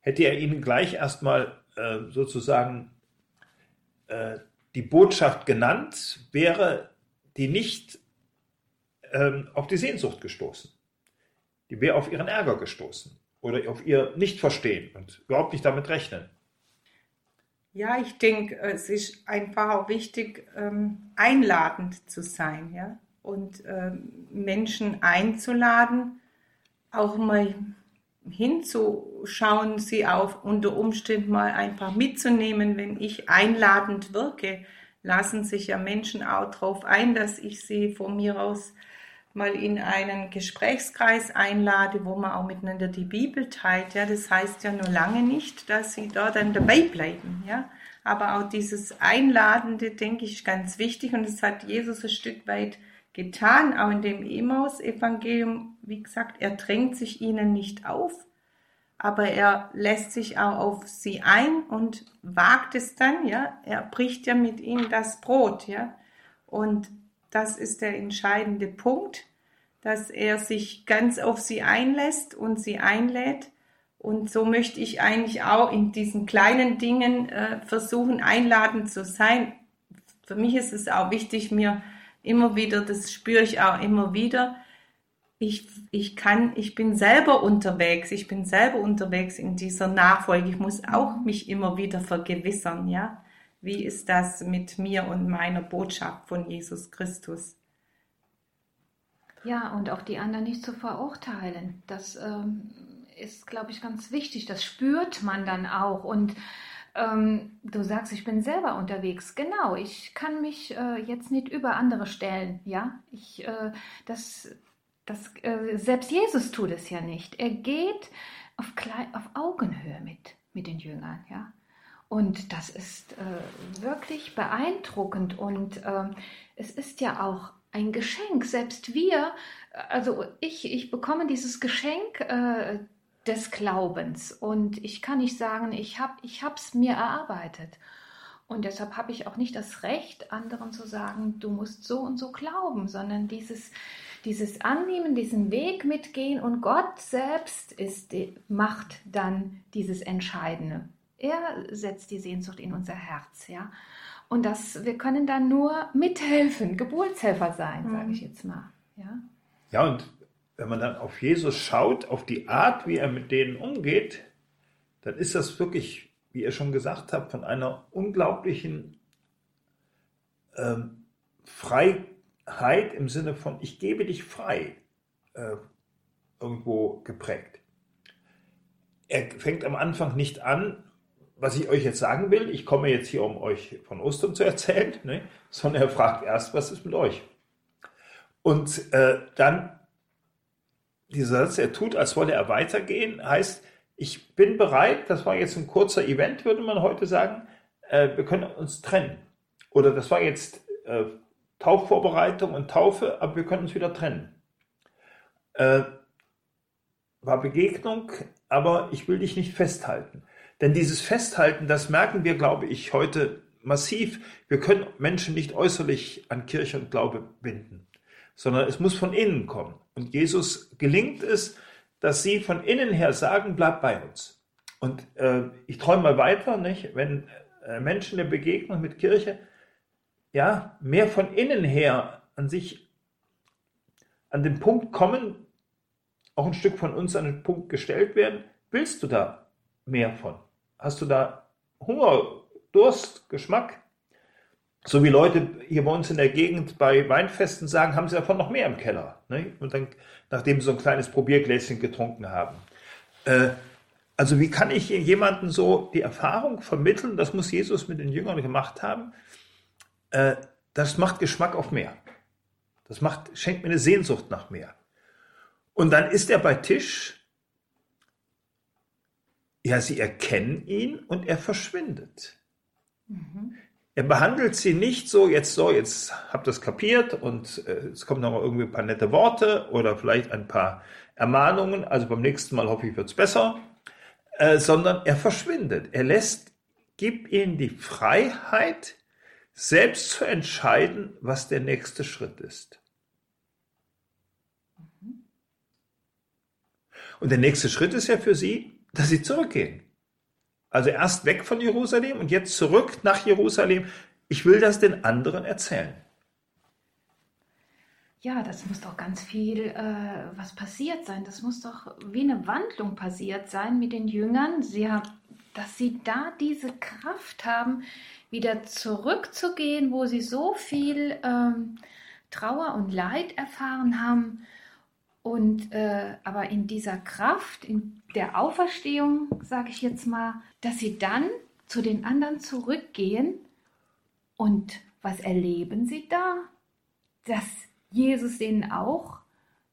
Hätte er ihnen gleich erstmal äh, sozusagen äh, die Botschaft genannt, wäre die nicht ähm, auf die Sehnsucht gestoßen. Die wäre auf ihren Ärger gestoßen oder auf ihr Nichtverstehen und überhaupt nicht damit rechnen. Ja, ich denke, es ist einfach auch wichtig, ähm, einladend zu sein, ja, und ähm, Menschen einzuladen, auch mal hinzuschauen, sie auch unter Umständen mal einfach mitzunehmen, wenn ich einladend wirke, lassen sich ja Menschen auch darauf ein, dass ich sie von mir aus mal in einen Gesprächskreis einlade, wo man auch miteinander die Bibel teilt. Ja, das heißt ja nur lange nicht, dass sie da dann dabei bleiben. Ja, aber auch dieses Einladende, denke ich, ist ganz wichtig und das hat Jesus ein Stück weit getan, auch in dem Emaus-Evangelium. Wie gesagt, er drängt sich ihnen nicht auf, aber er lässt sich auch auf sie ein und wagt es dann, ja. Er bricht ja mit ihnen das Brot, ja. Und das ist der entscheidende Punkt, dass er sich ganz auf sie einlässt und sie einlädt. Und so möchte ich eigentlich auch in diesen kleinen Dingen äh, versuchen, einladend zu sein. Für mich ist es auch wichtig, mir immer wieder, das spüre ich auch immer wieder, ich, ich kann, ich bin selber unterwegs, ich bin selber unterwegs in dieser Nachfolge. Ich muss auch mich immer wieder vergewissern, ja. Wie ist das mit mir und meiner Botschaft von Jesus Christus? Ja, und auch die anderen nicht zu verurteilen. Das ähm, ist, glaube ich, ganz wichtig. Das spürt man dann auch. Und ähm, du sagst, ich bin selber unterwegs. Genau, ich kann mich äh, jetzt nicht über andere stellen. Ja, ich, äh, das, das, äh, selbst Jesus tut es ja nicht. Er geht auf, Klein, auf Augenhöhe mit, mit den Jüngern. Ja. Und das ist äh, wirklich beeindruckend und äh, es ist ja auch ein Geschenk. Selbst wir, also ich, ich bekomme dieses Geschenk äh, des Glaubens und ich kann nicht sagen, ich habe es mir erarbeitet. Und deshalb habe ich auch nicht das Recht, anderen zu sagen, du musst so und so glauben, sondern dieses, dieses Annehmen, diesen Weg mitgehen und Gott selbst ist, macht dann dieses Entscheidende. Er setzt die Sehnsucht in unser Herz, ja. Und das, wir können dann nur mithelfen, Geburtshelfer sein, sage ich jetzt mal, ja. Ja, und wenn man dann auf Jesus schaut, auf die Art, wie er mit denen umgeht, dann ist das wirklich, wie ihr schon gesagt habt, von einer unglaublichen ähm, Freiheit im Sinne von, ich gebe dich frei, äh, irgendwo geprägt. Er fängt am Anfang nicht an, was ich euch jetzt sagen will, ich komme jetzt hier, um euch von Ostern zu erzählen, ne? sondern er fragt erst, was ist mit euch? Und äh, dann dieser Satz, er tut, als wolle er weitergehen, heißt, ich bin bereit, das war jetzt ein kurzer Event, würde man heute sagen, äh, wir können uns trennen. Oder das war jetzt äh, Taufvorbereitung und Taufe, aber wir können uns wieder trennen. Äh, war Begegnung, aber ich will dich nicht festhalten. Denn dieses Festhalten, das merken wir, glaube ich, heute massiv. Wir können Menschen nicht äußerlich an Kirche und Glaube binden, sondern es muss von innen kommen. Und Jesus gelingt es, dass sie von innen her sagen, bleib bei uns. Und äh, ich träume mal weiter, nicht? wenn äh, Menschen in Begegnung mit Kirche ja, mehr von innen her an sich an den Punkt kommen, auch ein Stück von uns an den Punkt gestellt werden, willst du da mehr von? Hast du da Hunger, Durst, Geschmack? So wie Leute hier bei uns in der Gegend bei Weinfesten sagen, haben sie davon noch mehr im Keller. Ne? Und dann, nachdem sie so ein kleines Probiergläschen getrunken haben. Äh, also wie kann ich jemandem so die Erfahrung vermitteln, das muss Jesus mit den Jüngern gemacht haben, äh, das macht Geschmack auf mehr. Das macht, schenkt mir eine Sehnsucht nach mehr. Und dann ist er bei Tisch. Ja, sie erkennen ihn und er verschwindet. Mhm. Er behandelt sie nicht so, jetzt so, jetzt habt ihr es kapiert und äh, es kommen noch irgendwie ein paar nette Worte oder vielleicht ein paar Ermahnungen. Also beim nächsten Mal hoffe ich, wird es besser. Äh, sondern er verschwindet. Er lässt, gibt ihnen die Freiheit, selbst zu entscheiden, was der nächste Schritt ist. Und der nächste Schritt ist ja für sie, dass sie zurückgehen. Also erst weg von Jerusalem und jetzt zurück nach Jerusalem. Ich will das den anderen erzählen. Ja, das muss doch ganz viel äh, was passiert sein. Das muss doch wie eine Wandlung passiert sein mit den Jüngern. Sie haben, dass sie da diese Kraft haben, wieder zurückzugehen, wo sie so viel ähm, Trauer und Leid erfahren haben und äh, aber in dieser Kraft, in der Auferstehung, sage ich jetzt mal, dass sie dann zu den anderen zurückgehen und was erleben sie da? Dass Jesus denen auch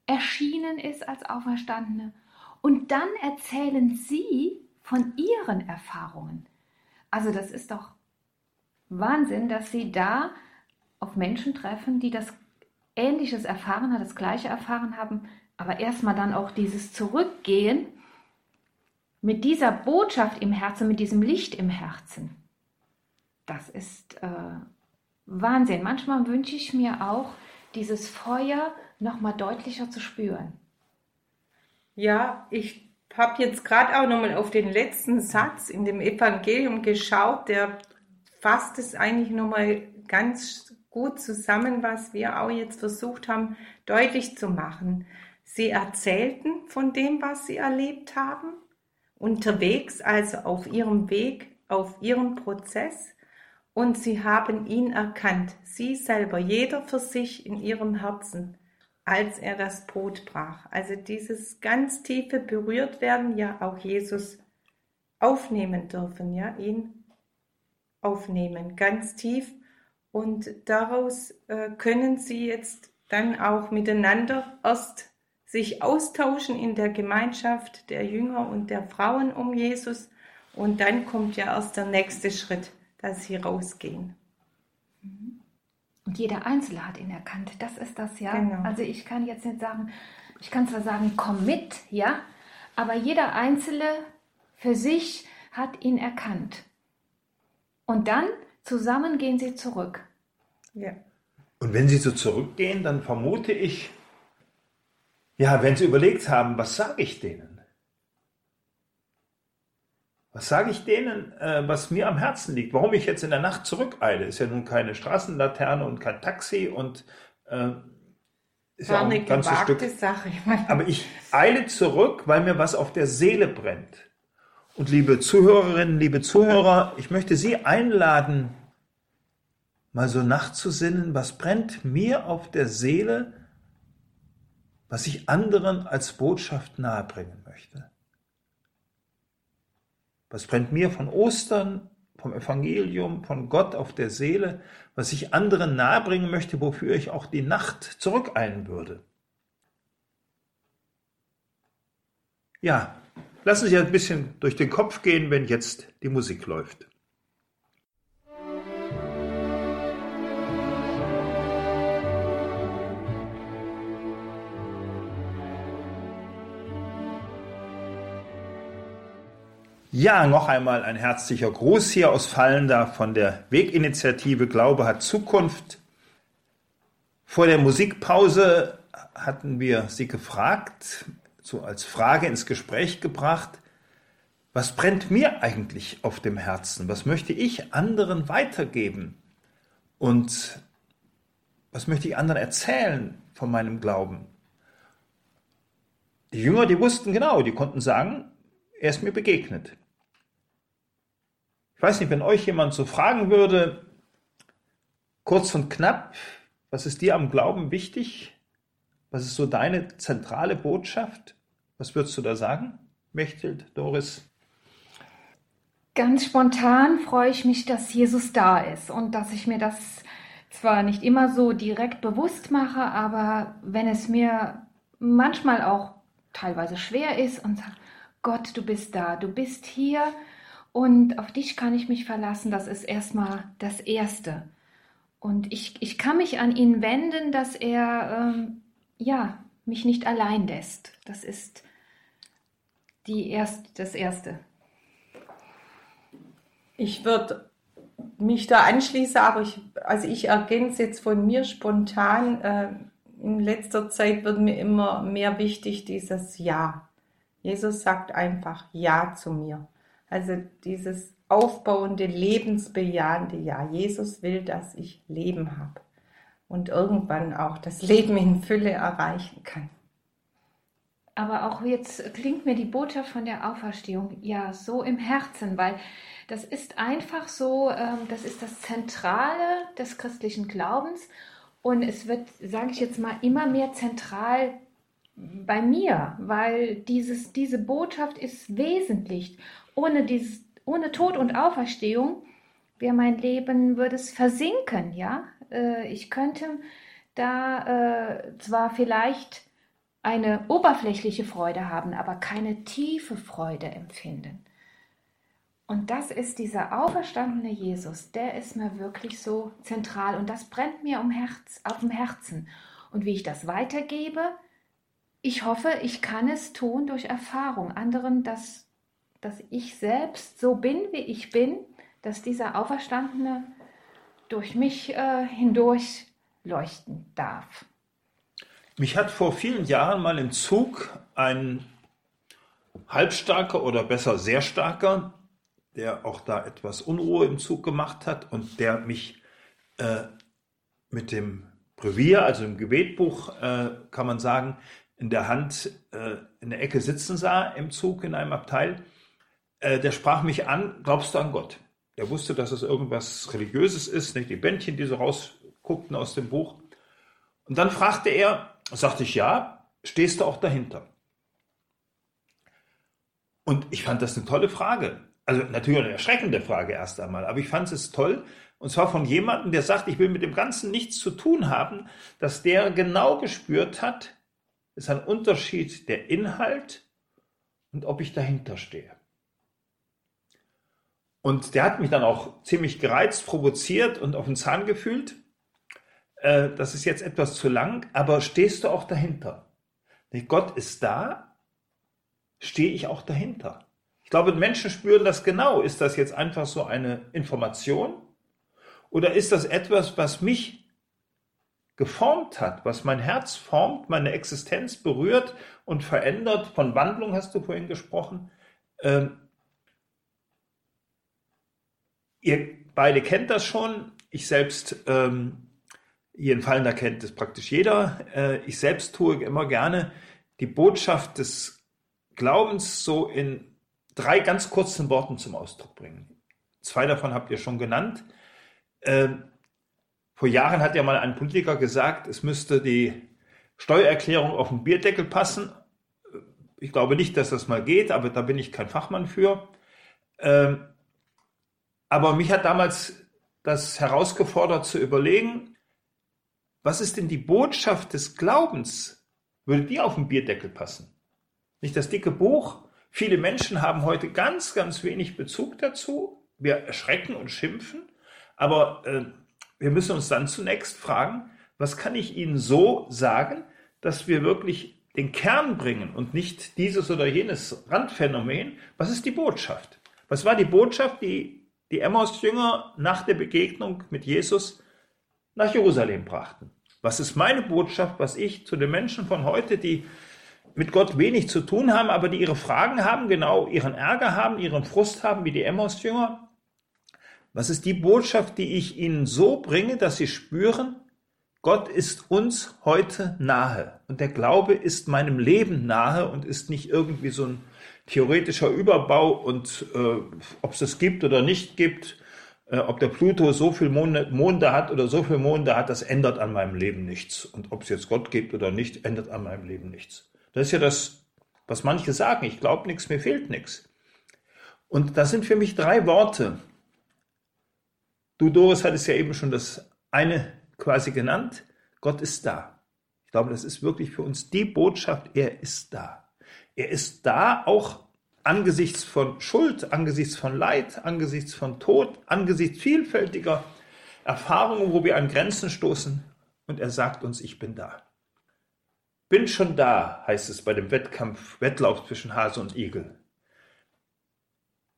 erschienen ist als Auferstandene. Und dann erzählen sie von ihren Erfahrungen. Also das ist doch Wahnsinn, dass sie da auf Menschen treffen, die das Ähnliches erfahren haben, das Gleiche erfahren haben aber erstmal dann auch dieses Zurückgehen mit dieser Botschaft im Herzen, mit diesem Licht im Herzen. Das ist äh, Wahnsinn. Manchmal wünsche ich mir auch, dieses Feuer nochmal deutlicher zu spüren. Ja, ich habe jetzt gerade auch nochmal auf den letzten Satz in dem Evangelium geschaut, der fasst es eigentlich nochmal ganz gut zusammen, was wir auch jetzt versucht haben deutlich zu machen. Sie erzählten von dem, was sie erlebt haben, unterwegs, also auf ihrem Weg, auf ihrem Prozess, und sie haben ihn erkannt, sie selber, jeder für sich in ihrem Herzen, als er das Brot brach. Also dieses ganz tiefe berührt werden, ja auch Jesus aufnehmen dürfen, ja, ihn aufnehmen, ganz tief. Und daraus äh, können sie jetzt dann auch miteinander erst sich austauschen in der Gemeinschaft der Jünger und der Frauen um Jesus. Und dann kommt ja erst der nächste Schritt, dass sie rausgehen. Und jeder Einzelne hat ihn erkannt. Das ist das ja. Genau. Also ich kann jetzt nicht sagen, ich kann zwar sagen, komm mit, ja, aber jeder Einzelne für sich hat ihn erkannt. Und dann zusammen gehen sie zurück. Ja. Und wenn sie so zurückgehen, dann vermute ich, ja, wenn Sie überlegt haben, was sage ich denen? Was sage ich denen, äh, was mir am Herzen liegt? Warum ich jetzt in der Nacht zurückeile? Ist ja nun keine Straßenlaterne und kein Taxi und äh, ist War ja auch ein ganzes Stück. Sache. Aber ich eile zurück, weil mir was auf der Seele brennt. Und liebe Zuhörerinnen, liebe Zuhörer, ich möchte Sie einladen, mal so nachzusinnen, was brennt mir auf der Seele, was ich anderen als Botschaft nahebringen möchte. Was brennt mir von Ostern, vom Evangelium, von Gott auf der Seele, was ich anderen nahebringen möchte, wofür ich auch die Nacht zurückeilen würde. Ja, lassen Sie ein bisschen durch den Kopf gehen, wenn jetzt die Musik läuft. Ja, noch einmal ein herzlicher Gruß hier aus Fallender von der Weginitiative Glaube hat Zukunft. Vor der Musikpause hatten wir Sie gefragt, so als Frage ins Gespräch gebracht, was brennt mir eigentlich auf dem Herzen? Was möchte ich anderen weitergeben? Und was möchte ich anderen erzählen von meinem Glauben? Die Jünger, die wussten genau, die konnten sagen, er ist mir begegnet. Ich weiß nicht, wenn euch jemand so fragen würde, kurz und knapp, was ist dir am Glauben wichtig? Was ist so deine zentrale Botschaft? Was würdest du da sagen, Mechthild, Doris? Ganz spontan freue ich mich, dass Jesus da ist und dass ich mir das zwar nicht immer so direkt bewusst mache, aber wenn es mir manchmal auch teilweise schwer ist und sage, Gott, du bist da, du bist hier, und auf dich kann ich mich verlassen. Das ist erstmal das Erste. Und ich, ich kann mich an ihn wenden, dass er ähm, ja, mich nicht allein lässt. Das ist die erst, das Erste. Ich würde mich da anschließen, aber ich, also ich ergänze jetzt von mir spontan. Äh, in letzter Zeit wird mir immer mehr wichtig dieses Ja. Jesus sagt einfach Ja zu mir. Also dieses aufbauende, lebensbejahende Ja. Jesus will, dass ich Leben habe und irgendwann auch das Leben in Fülle erreichen kann. Aber auch jetzt klingt mir die Botschaft von der Auferstehung ja so im Herzen, weil das ist einfach so, ähm, das ist das Zentrale des christlichen Glaubens und es wird, sage ich jetzt mal, immer mehr zentral bei mir, weil dieses, diese Botschaft ist wesentlich ohne, dieses, ohne Tod und Auferstehung wäre mein Leben, würde es versinken, ja. Äh, ich könnte da äh, zwar vielleicht eine oberflächliche Freude haben, aber keine tiefe Freude empfinden. Und das ist dieser auferstandene Jesus, der ist mir wirklich so zentral und das brennt mir um Herz, auf dem Herzen. Und wie ich das weitergebe, ich hoffe, ich kann es tun durch Erfahrung, anderen das dass ich selbst so bin, wie ich bin, dass dieser Auferstandene durch mich äh, hindurch leuchten darf. Mich hat vor vielen Jahren mal im Zug ein halbstarker oder besser sehr starker, der auch da etwas Unruhe im Zug gemacht hat und der mich äh, mit dem Brevier, also im Gebetbuch, äh, kann man sagen, in der Hand äh, in der Ecke sitzen sah im Zug in einem Abteil äh, der sprach mich an, glaubst du an Gott? Er wusste, dass es irgendwas Religiöses ist, nicht die Bändchen, die so rausguckten aus dem Buch. Und dann fragte er, sagte ich ja, stehst du auch dahinter? Und ich fand das eine tolle Frage. Also natürlich eine erschreckende Frage erst einmal, aber ich fand es toll. Und zwar von jemandem, der sagt, ich will mit dem Ganzen nichts zu tun haben, dass der genau gespürt hat, ist ein Unterschied der Inhalt und ob ich dahinter stehe. Und der hat mich dann auch ziemlich gereizt, provoziert und auf den Zahn gefühlt. Äh, das ist jetzt etwas zu lang, aber stehst du auch dahinter? Gott ist da, stehe ich auch dahinter. Ich glaube, Menschen spüren das genau. Ist das jetzt einfach so eine Information? Oder ist das etwas, was mich geformt hat, was mein Herz formt, meine Existenz berührt und verändert? Von Wandlung hast du vorhin gesprochen. Ähm, Ihr beide kennt das schon. Ich selbst, ähm, jeden Fall, da kennt es praktisch jeder. Äh, ich selbst tue immer gerne die Botschaft des Glaubens so in drei ganz kurzen Worten zum Ausdruck bringen. Zwei davon habt ihr schon genannt. Ähm, vor Jahren hat ja mal ein Politiker gesagt, es müsste die Steuererklärung auf den Bierdeckel passen. Ich glaube nicht, dass das mal geht, aber da bin ich kein Fachmann für. Ähm, aber mich hat damals das herausgefordert zu überlegen, was ist denn die Botschaft des Glaubens? Würde die auf den Bierdeckel passen? Nicht das dicke Buch. Viele Menschen haben heute ganz, ganz wenig Bezug dazu. Wir erschrecken und schimpfen. Aber äh, wir müssen uns dann zunächst fragen, was kann ich Ihnen so sagen, dass wir wirklich den Kern bringen und nicht dieses oder jenes Randphänomen? Was ist die Botschaft? Was war die Botschaft, die die Emmaus-Jünger nach der Begegnung mit Jesus nach Jerusalem brachten? Was ist meine Botschaft, was ich zu den Menschen von heute, die mit Gott wenig zu tun haben, aber die ihre Fragen haben, genau ihren Ärger haben, ihren Frust haben, wie die Emmaus-Jünger? Was ist die Botschaft, die ich ihnen so bringe, dass sie spüren, Gott ist uns heute nahe und der Glaube ist meinem Leben nahe und ist nicht irgendwie so ein theoretischer Überbau und äh, ob es das gibt oder nicht gibt, äh, ob der Pluto so viel Monde, Monde hat oder so viel Monde hat, das ändert an meinem Leben nichts. Und ob es jetzt Gott gibt oder nicht, ändert an meinem Leben nichts. Das ist ja das, was manche sagen. Ich glaube nichts, mir fehlt nichts. Und das sind für mich drei Worte. Du, Doris, hattest ja eben schon das eine quasi genannt. Gott ist da. Ich glaube, das ist wirklich für uns die Botschaft, er ist da. Er ist da auch angesichts von Schuld, angesichts von Leid, angesichts von Tod, angesichts vielfältiger Erfahrungen, wo wir an Grenzen stoßen. Und er sagt uns, ich bin da. Bin schon da, heißt es bei dem Wettkampf, Wettlauf zwischen Hase und Igel.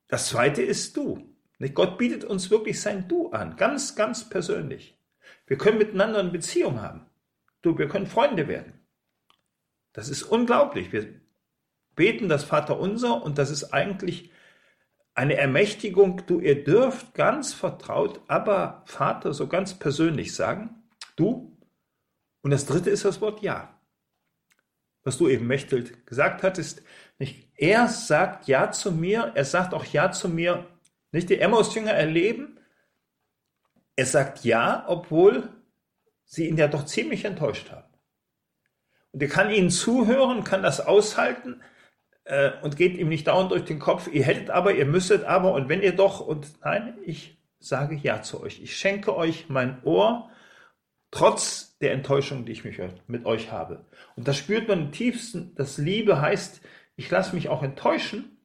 Das zweite ist du. Gott bietet uns wirklich sein Du an, ganz, ganz persönlich. Wir können miteinander eine Beziehung haben. Du, wir können Freunde werden. Das ist unglaublich. Wir beten das Vaterunser und das ist eigentlich eine Ermächtigung. Du, ihr dürft ganz vertraut, aber Vater so ganz persönlich sagen, du. Und das dritte ist das Wort Ja. Was du eben Mechtelt gesagt hattest, nicht? Er sagt Ja zu mir, er sagt auch Ja zu mir. Nicht die Emmaus-Jünger erleben, er sagt Ja, obwohl sie ihn ja doch ziemlich enttäuscht haben. Und er kann ihnen zuhören, kann das aushalten, äh, und geht ihm nicht dauernd durch den Kopf, ihr hättet aber, ihr müsstet aber und wenn ihr doch und nein, ich sage ja zu euch. Ich schenke euch mein Ohr, trotz der Enttäuschung, die ich mich mit euch habe. Und das spürt man im tiefsten, dass Liebe heißt, ich lasse mich auch enttäuschen,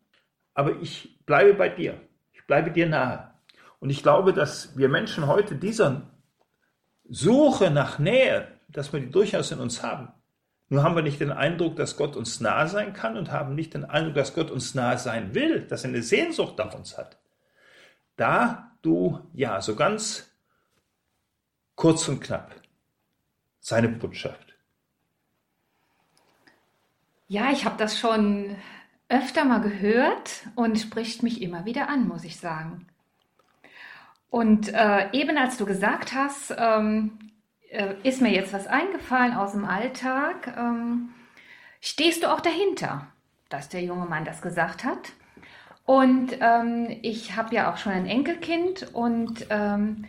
aber ich bleibe bei dir. Ich bleibe dir nahe. Und ich glaube, dass wir Menschen heute dieser Suche nach Nähe, dass wir die durchaus in uns haben, nur haben wir nicht den Eindruck, dass Gott uns nahe sein kann und haben nicht den Eindruck, dass Gott uns nahe sein will, dass er eine Sehnsucht nach uns hat. Da du, ja, so ganz kurz und knapp, seine Botschaft. Ja, ich habe das schon öfter mal gehört und spricht mich immer wieder an, muss ich sagen. Und äh, eben als du gesagt hast, ähm, äh, ist mir jetzt was eingefallen aus dem Alltag. Ähm, stehst du auch dahinter, dass der junge Mann das gesagt hat? Und ähm, ich habe ja auch schon ein Enkelkind und ähm,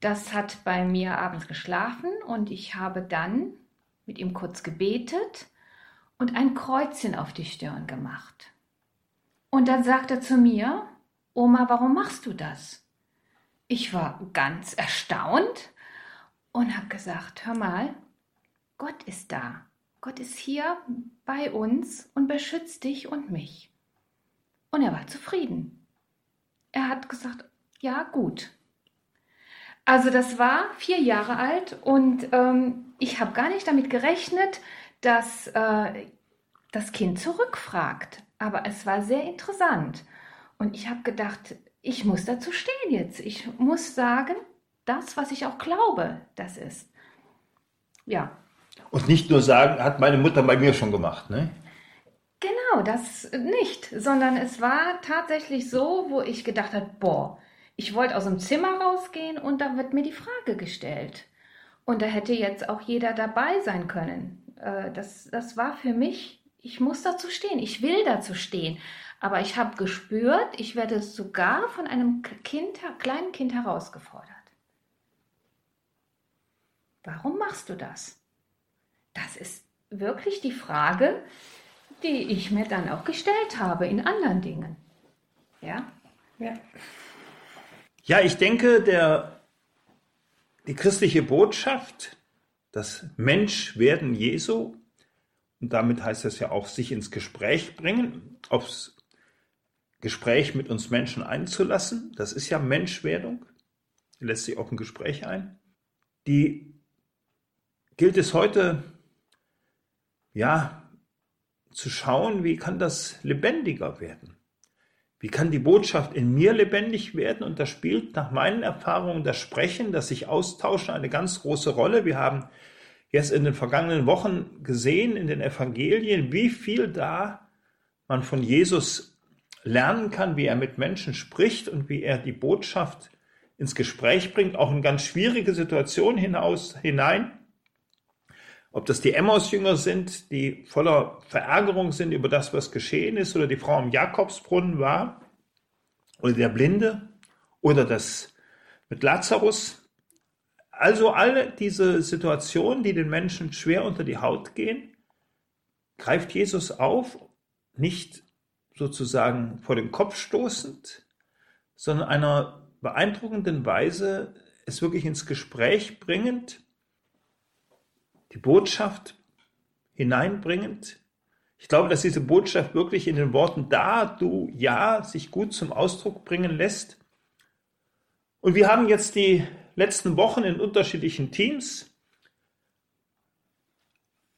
das hat bei mir abends geschlafen und ich habe dann mit ihm kurz gebetet und ein Kreuzchen auf die Stirn gemacht. Und dann sagt er zu mir, Oma, warum machst du das? Ich war ganz erstaunt und habe gesagt, hör mal, Gott ist da. Gott ist hier bei uns und beschützt dich und mich. Und er war zufrieden. Er hat gesagt, ja gut. Also das war vier Jahre alt und ähm, ich habe gar nicht damit gerechnet, dass äh, das Kind zurückfragt. Aber es war sehr interessant. Und ich habe gedacht, ich muss dazu stehen jetzt. Ich muss sagen, das, was ich auch glaube, das ist. Ja. Und nicht nur sagen, hat meine Mutter bei mir schon gemacht, ne? Genau, das nicht, sondern es war tatsächlich so, wo ich gedacht habe, boah, ich wollte aus dem Zimmer rausgehen und da wird mir die Frage gestellt. Und da hätte jetzt auch jeder dabei sein können. Äh, das, das war für mich, ich muss dazu stehen, ich will dazu stehen. Aber ich habe gespürt, ich werde sogar von einem kind, kleinen Kind herausgefordert. Warum machst du das? Das ist wirklich die Frage, die ich mir dann auch gestellt habe in anderen Dingen. Ja? Ja. Ja, ich denke, der, die christliche Botschaft, das Menschwerden Jesu und damit heißt das ja auch sich ins Gespräch bringen, aufs Gespräch mit uns Menschen einzulassen. Das ist ja Menschwerdung, die lässt sich auf ein Gespräch ein. Die gilt es heute, ja, zu schauen, wie kann das lebendiger werden? Wie kann die Botschaft in mir lebendig werden? Und da spielt nach meinen Erfahrungen das Sprechen, das sich austauschen, eine ganz große Rolle. Wir haben jetzt in den vergangenen Wochen gesehen in den Evangelien, wie viel da man von Jesus lernen kann, wie er mit Menschen spricht und wie er die Botschaft ins Gespräch bringt, auch in ganz schwierige Situationen hinaus, hinein. Ob das die Emmaus-Jünger sind, die voller Verärgerung sind über das, was geschehen ist, oder die Frau am Jakobsbrunnen war, oder der Blinde, oder das mit Lazarus, also alle diese Situationen, die den Menschen schwer unter die Haut gehen, greift Jesus auf, nicht sozusagen vor den Kopf stoßend, sondern einer beeindruckenden Weise es wirklich ins Gespräch bringend, die Botschaft hineinbringend. Ich glaube, dass diese Botschaft wirklich in den Worten da, du, ja sich gut zum Ausdruck bringen lässt. Und wir haben jetzt die letzten Wochen in unterschiedlichen Teams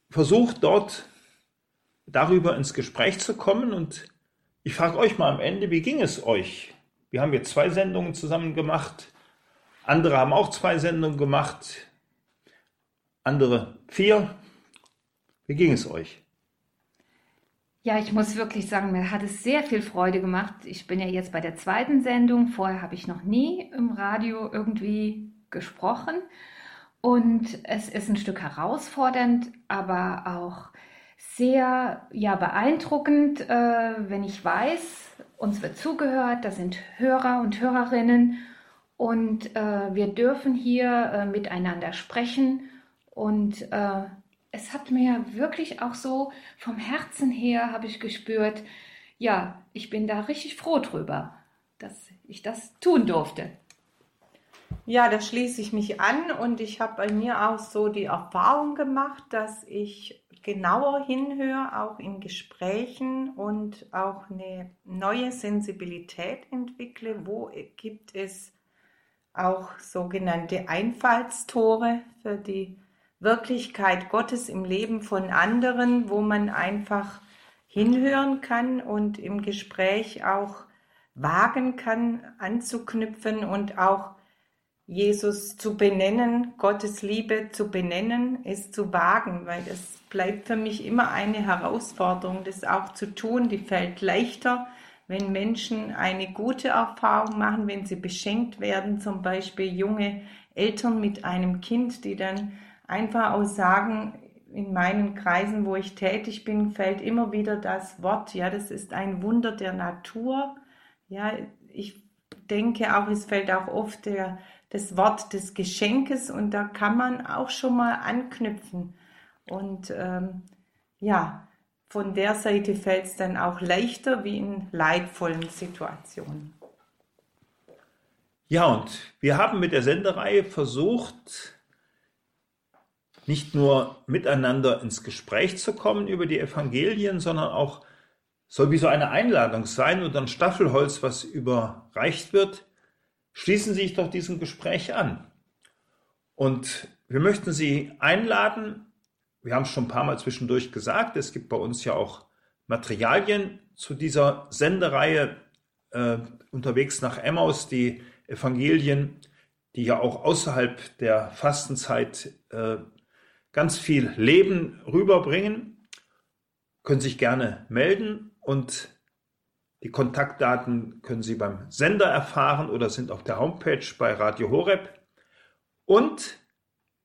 versucht, dort darüber ins Gespräch zu kommen. Und ich frage euch mal am Ende, wie ging es euch? Wir haben jetzt zwei Sendungen zusammen gemacht. Andere haben auch zwei Sendungen gemacht. Andere vier. Wie ging es euch? Ja, ich muss wirklich sagen, mir hat es sehr viel Freude gemacht. Ich bin ja jetzt bei der zweiten Sendung. Vorher habe ich noch nie im Radio irgendwie gesprochen. Und es ist ein Stück herausfordernd, aber auch sehr ja, beeindruckend, äh, wenn ich weiß, uns wird zugehört, da sind Hörer und Hörerinnen und äh, wir dürfen hier äh, miteinander sprechen. Und äh, es hat mir wirklich auch so vom Herzen her, habe ich gespürt, ja, ich bin da richtig froh drüber, dass ich das tun durfte. Ja, da schließe ich mich an und ich habe bei mir auch so die Erfahrung gemacht, dass ich genauer hinhöre, auch in Gesprächen und auch eine neue Sensibilität entwickle. Wo gibt es auch sogenannte Einfallstore für die Wirklichkeit Gottes im Leben von anderen, wo man einfach hinhören kann und im Gespräch auch wagen kann, anzuknüpfen und auch Jesus zu benennen, Gottes Liebe zu benennen, es zu wagen, weil es bleibt für mich immer eine Herausforderung, das auch zu tun. Die fällt leichter, wenn Menschen eine gute Erfahrung machen, wenn sie beschenkt werden, zum Beispiel junge Eltern mit einem Kind, die dann einfach auch sagen, in meinen Kreisen, wo ich tätig bin, fällt immer wieder das Wort, ja, das ist ein Wunder der Natur. Ja, ich denke auch, es fällt auch oft der das Wort des Geschenkes und da kann man auch schon mal anknüpfen. Und ähm, ja, von der Seite fällt es dann auch leichter wie in leidvollen Situationen. Ja, und wir haben mit der Sendereihe versucht, nicht nur miteinander ins Gespräch zu kommen über die Evangelien, sondern auch soll wie so eine Einladung sein oder ein Staffelholz, was überreicht wird, Schließen Sie sich doch diesem Gespräch an. Und wir möchten Sie einladen, wir haben es schon ein paar Mal zwischendurch gesagt, es gibt bei uns ja auch Materialien zu dieser Sendereihe äh, unterwegs nach Emmaus, die Evangelien, die ja auch außerhalb der Fastenzeit äh, ganz viel Leben rüberbringen, können sich gerne melden und die Kontaktdaten können Sie beim Sender erfahren oder sind auf der Homepage bei Radio Horeb. Und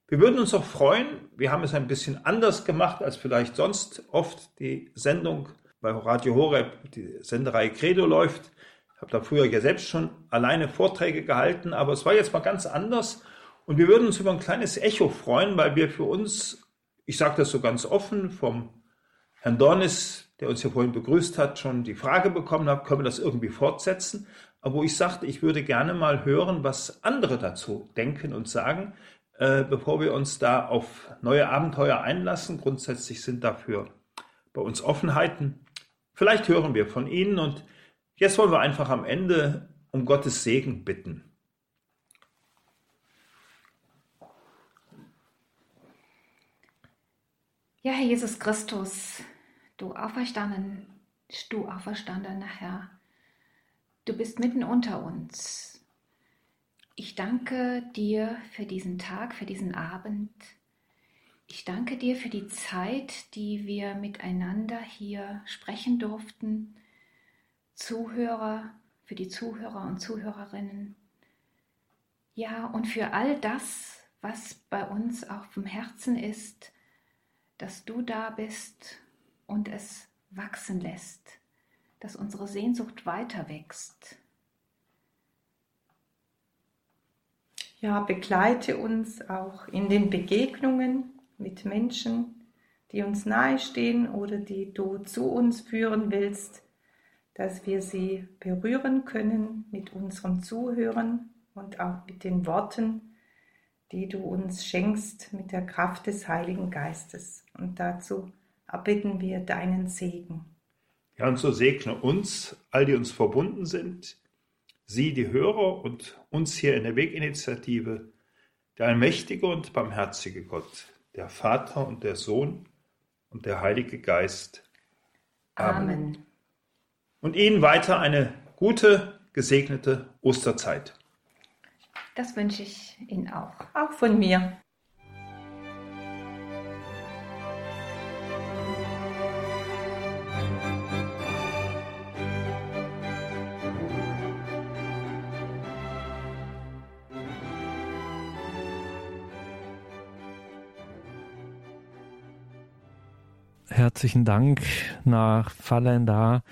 wir würden uns auch freuen, wir haben es ein bisschen anders gemacht als vielleicht sonst oft die Sendung bei Radio Horeb, die Sendereihe Credo läuft. Ich habe da früher ja selbst schon alleine Vorträge gehalten, aber es war jetzt mal ganz anders. Und wir würden uns über ein kleines Echo freuen, weil wir für uns, ich sage das so ganz offen, vom Herrn Dornis der uns ja vorhin begrüßt hat, schon die Frage bekommen habe, können wir das irgendwie fortsetzen? Aber wo ich sagte, ich würde gerne mal hören, was andere dazu denken und sagen, äh, bevor wir uns da auf neue Abenteuer einlassen. Grundsätzlich sind dafür bei uns Offenheiten. Vielleicht hören wir von Ihnen und jetzt wollen wir einfach am Ende um Gottes Segen bitten. Ja, Herr Jesus Christus, du auferstanden, du auferstandener Herr, du bist mitten unter uns. Ich danke dir für diesen Tag, für diesen Abend. Ich danke dir für die Zeit, die wir miteinander hier sprechen durften. Zuhörer, für die Zuhörer und Zuhörerinnen. Ja, und für all das, was bei uns auf dem Herzen ist, dass du da bist und es wachsen lässt, dass unsere Sehnsucht weiter wächst. Ja, begleite uns auch in den Begegnungen mit Menschen, die uns nahestehen oder die du zu uns führen willst, dass wir sie berühren können mit unserem Zuhören und auch mit den Worten, die du uns schenkst mit der Kraft des Heiligen Geistes. Und dazu erbitten wir deinen Segen. Ja, und so segne uns, all die uns verbunden sind, Sie, die Hörer und uns hier in der Weginitiative, der allmächtige und barmherzige Gott, der Vater und der Sohn und der Heilige Geist. Amen. Amen. Und Ihnen weiter eine gute, gesegnete Osterzeit. Das wünsche ich Ihnen auch. Auch von mir. Herzlichen Dank nach Fallenda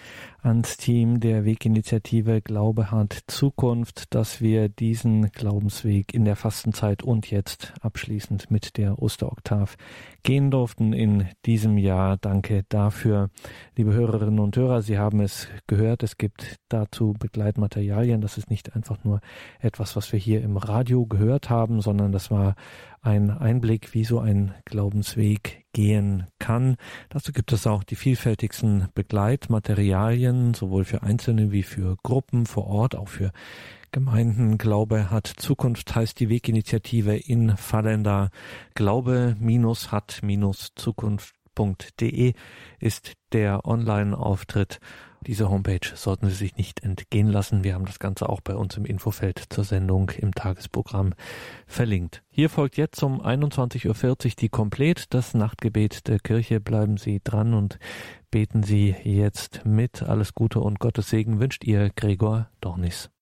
ans Team der Weginitiative Glaube hat Zukunft, dass wir diesen Glaubensweg in der Fastenzeit und jetzt abschließend mit der Osteroktav gehen durften in diesem Jahr. Danke dafür, liebe Hörerinnen und Hörer. Sie haben es gehört. Es gibt dazu Begleitmaterialien. Das ist nicht einfach nur etwas, was wir hier im Radio gehört haben, sondern das war ein Einblick, wie so ein Glaubensweg gehen kann. Dazu gibt es auch die vielfältigsten Begleitmaterialien, sowohl für Einzelne wie für Gruppen vor Ort, auch für Gemeinden. Glaube hat Zukunft heißt die Weginitiative in Fallender. Glaube-hat-zukunft.de ist der Online-Auftritt diese Homepage sollten Sie sich nicht entgehen lassen. Wir haben das Ganze auch bei uns im Infofeld zur Sendung im Tagesprogramm verlinkt. Hier folgt jetzt um 21.40 Uhr die Komplett, das Nachtgebet der Kirche. Bleiben Sie dran und beten Sie jetzt mit. Alles Gute und Gottes Segen wünscht Ihr Gregor Dornis.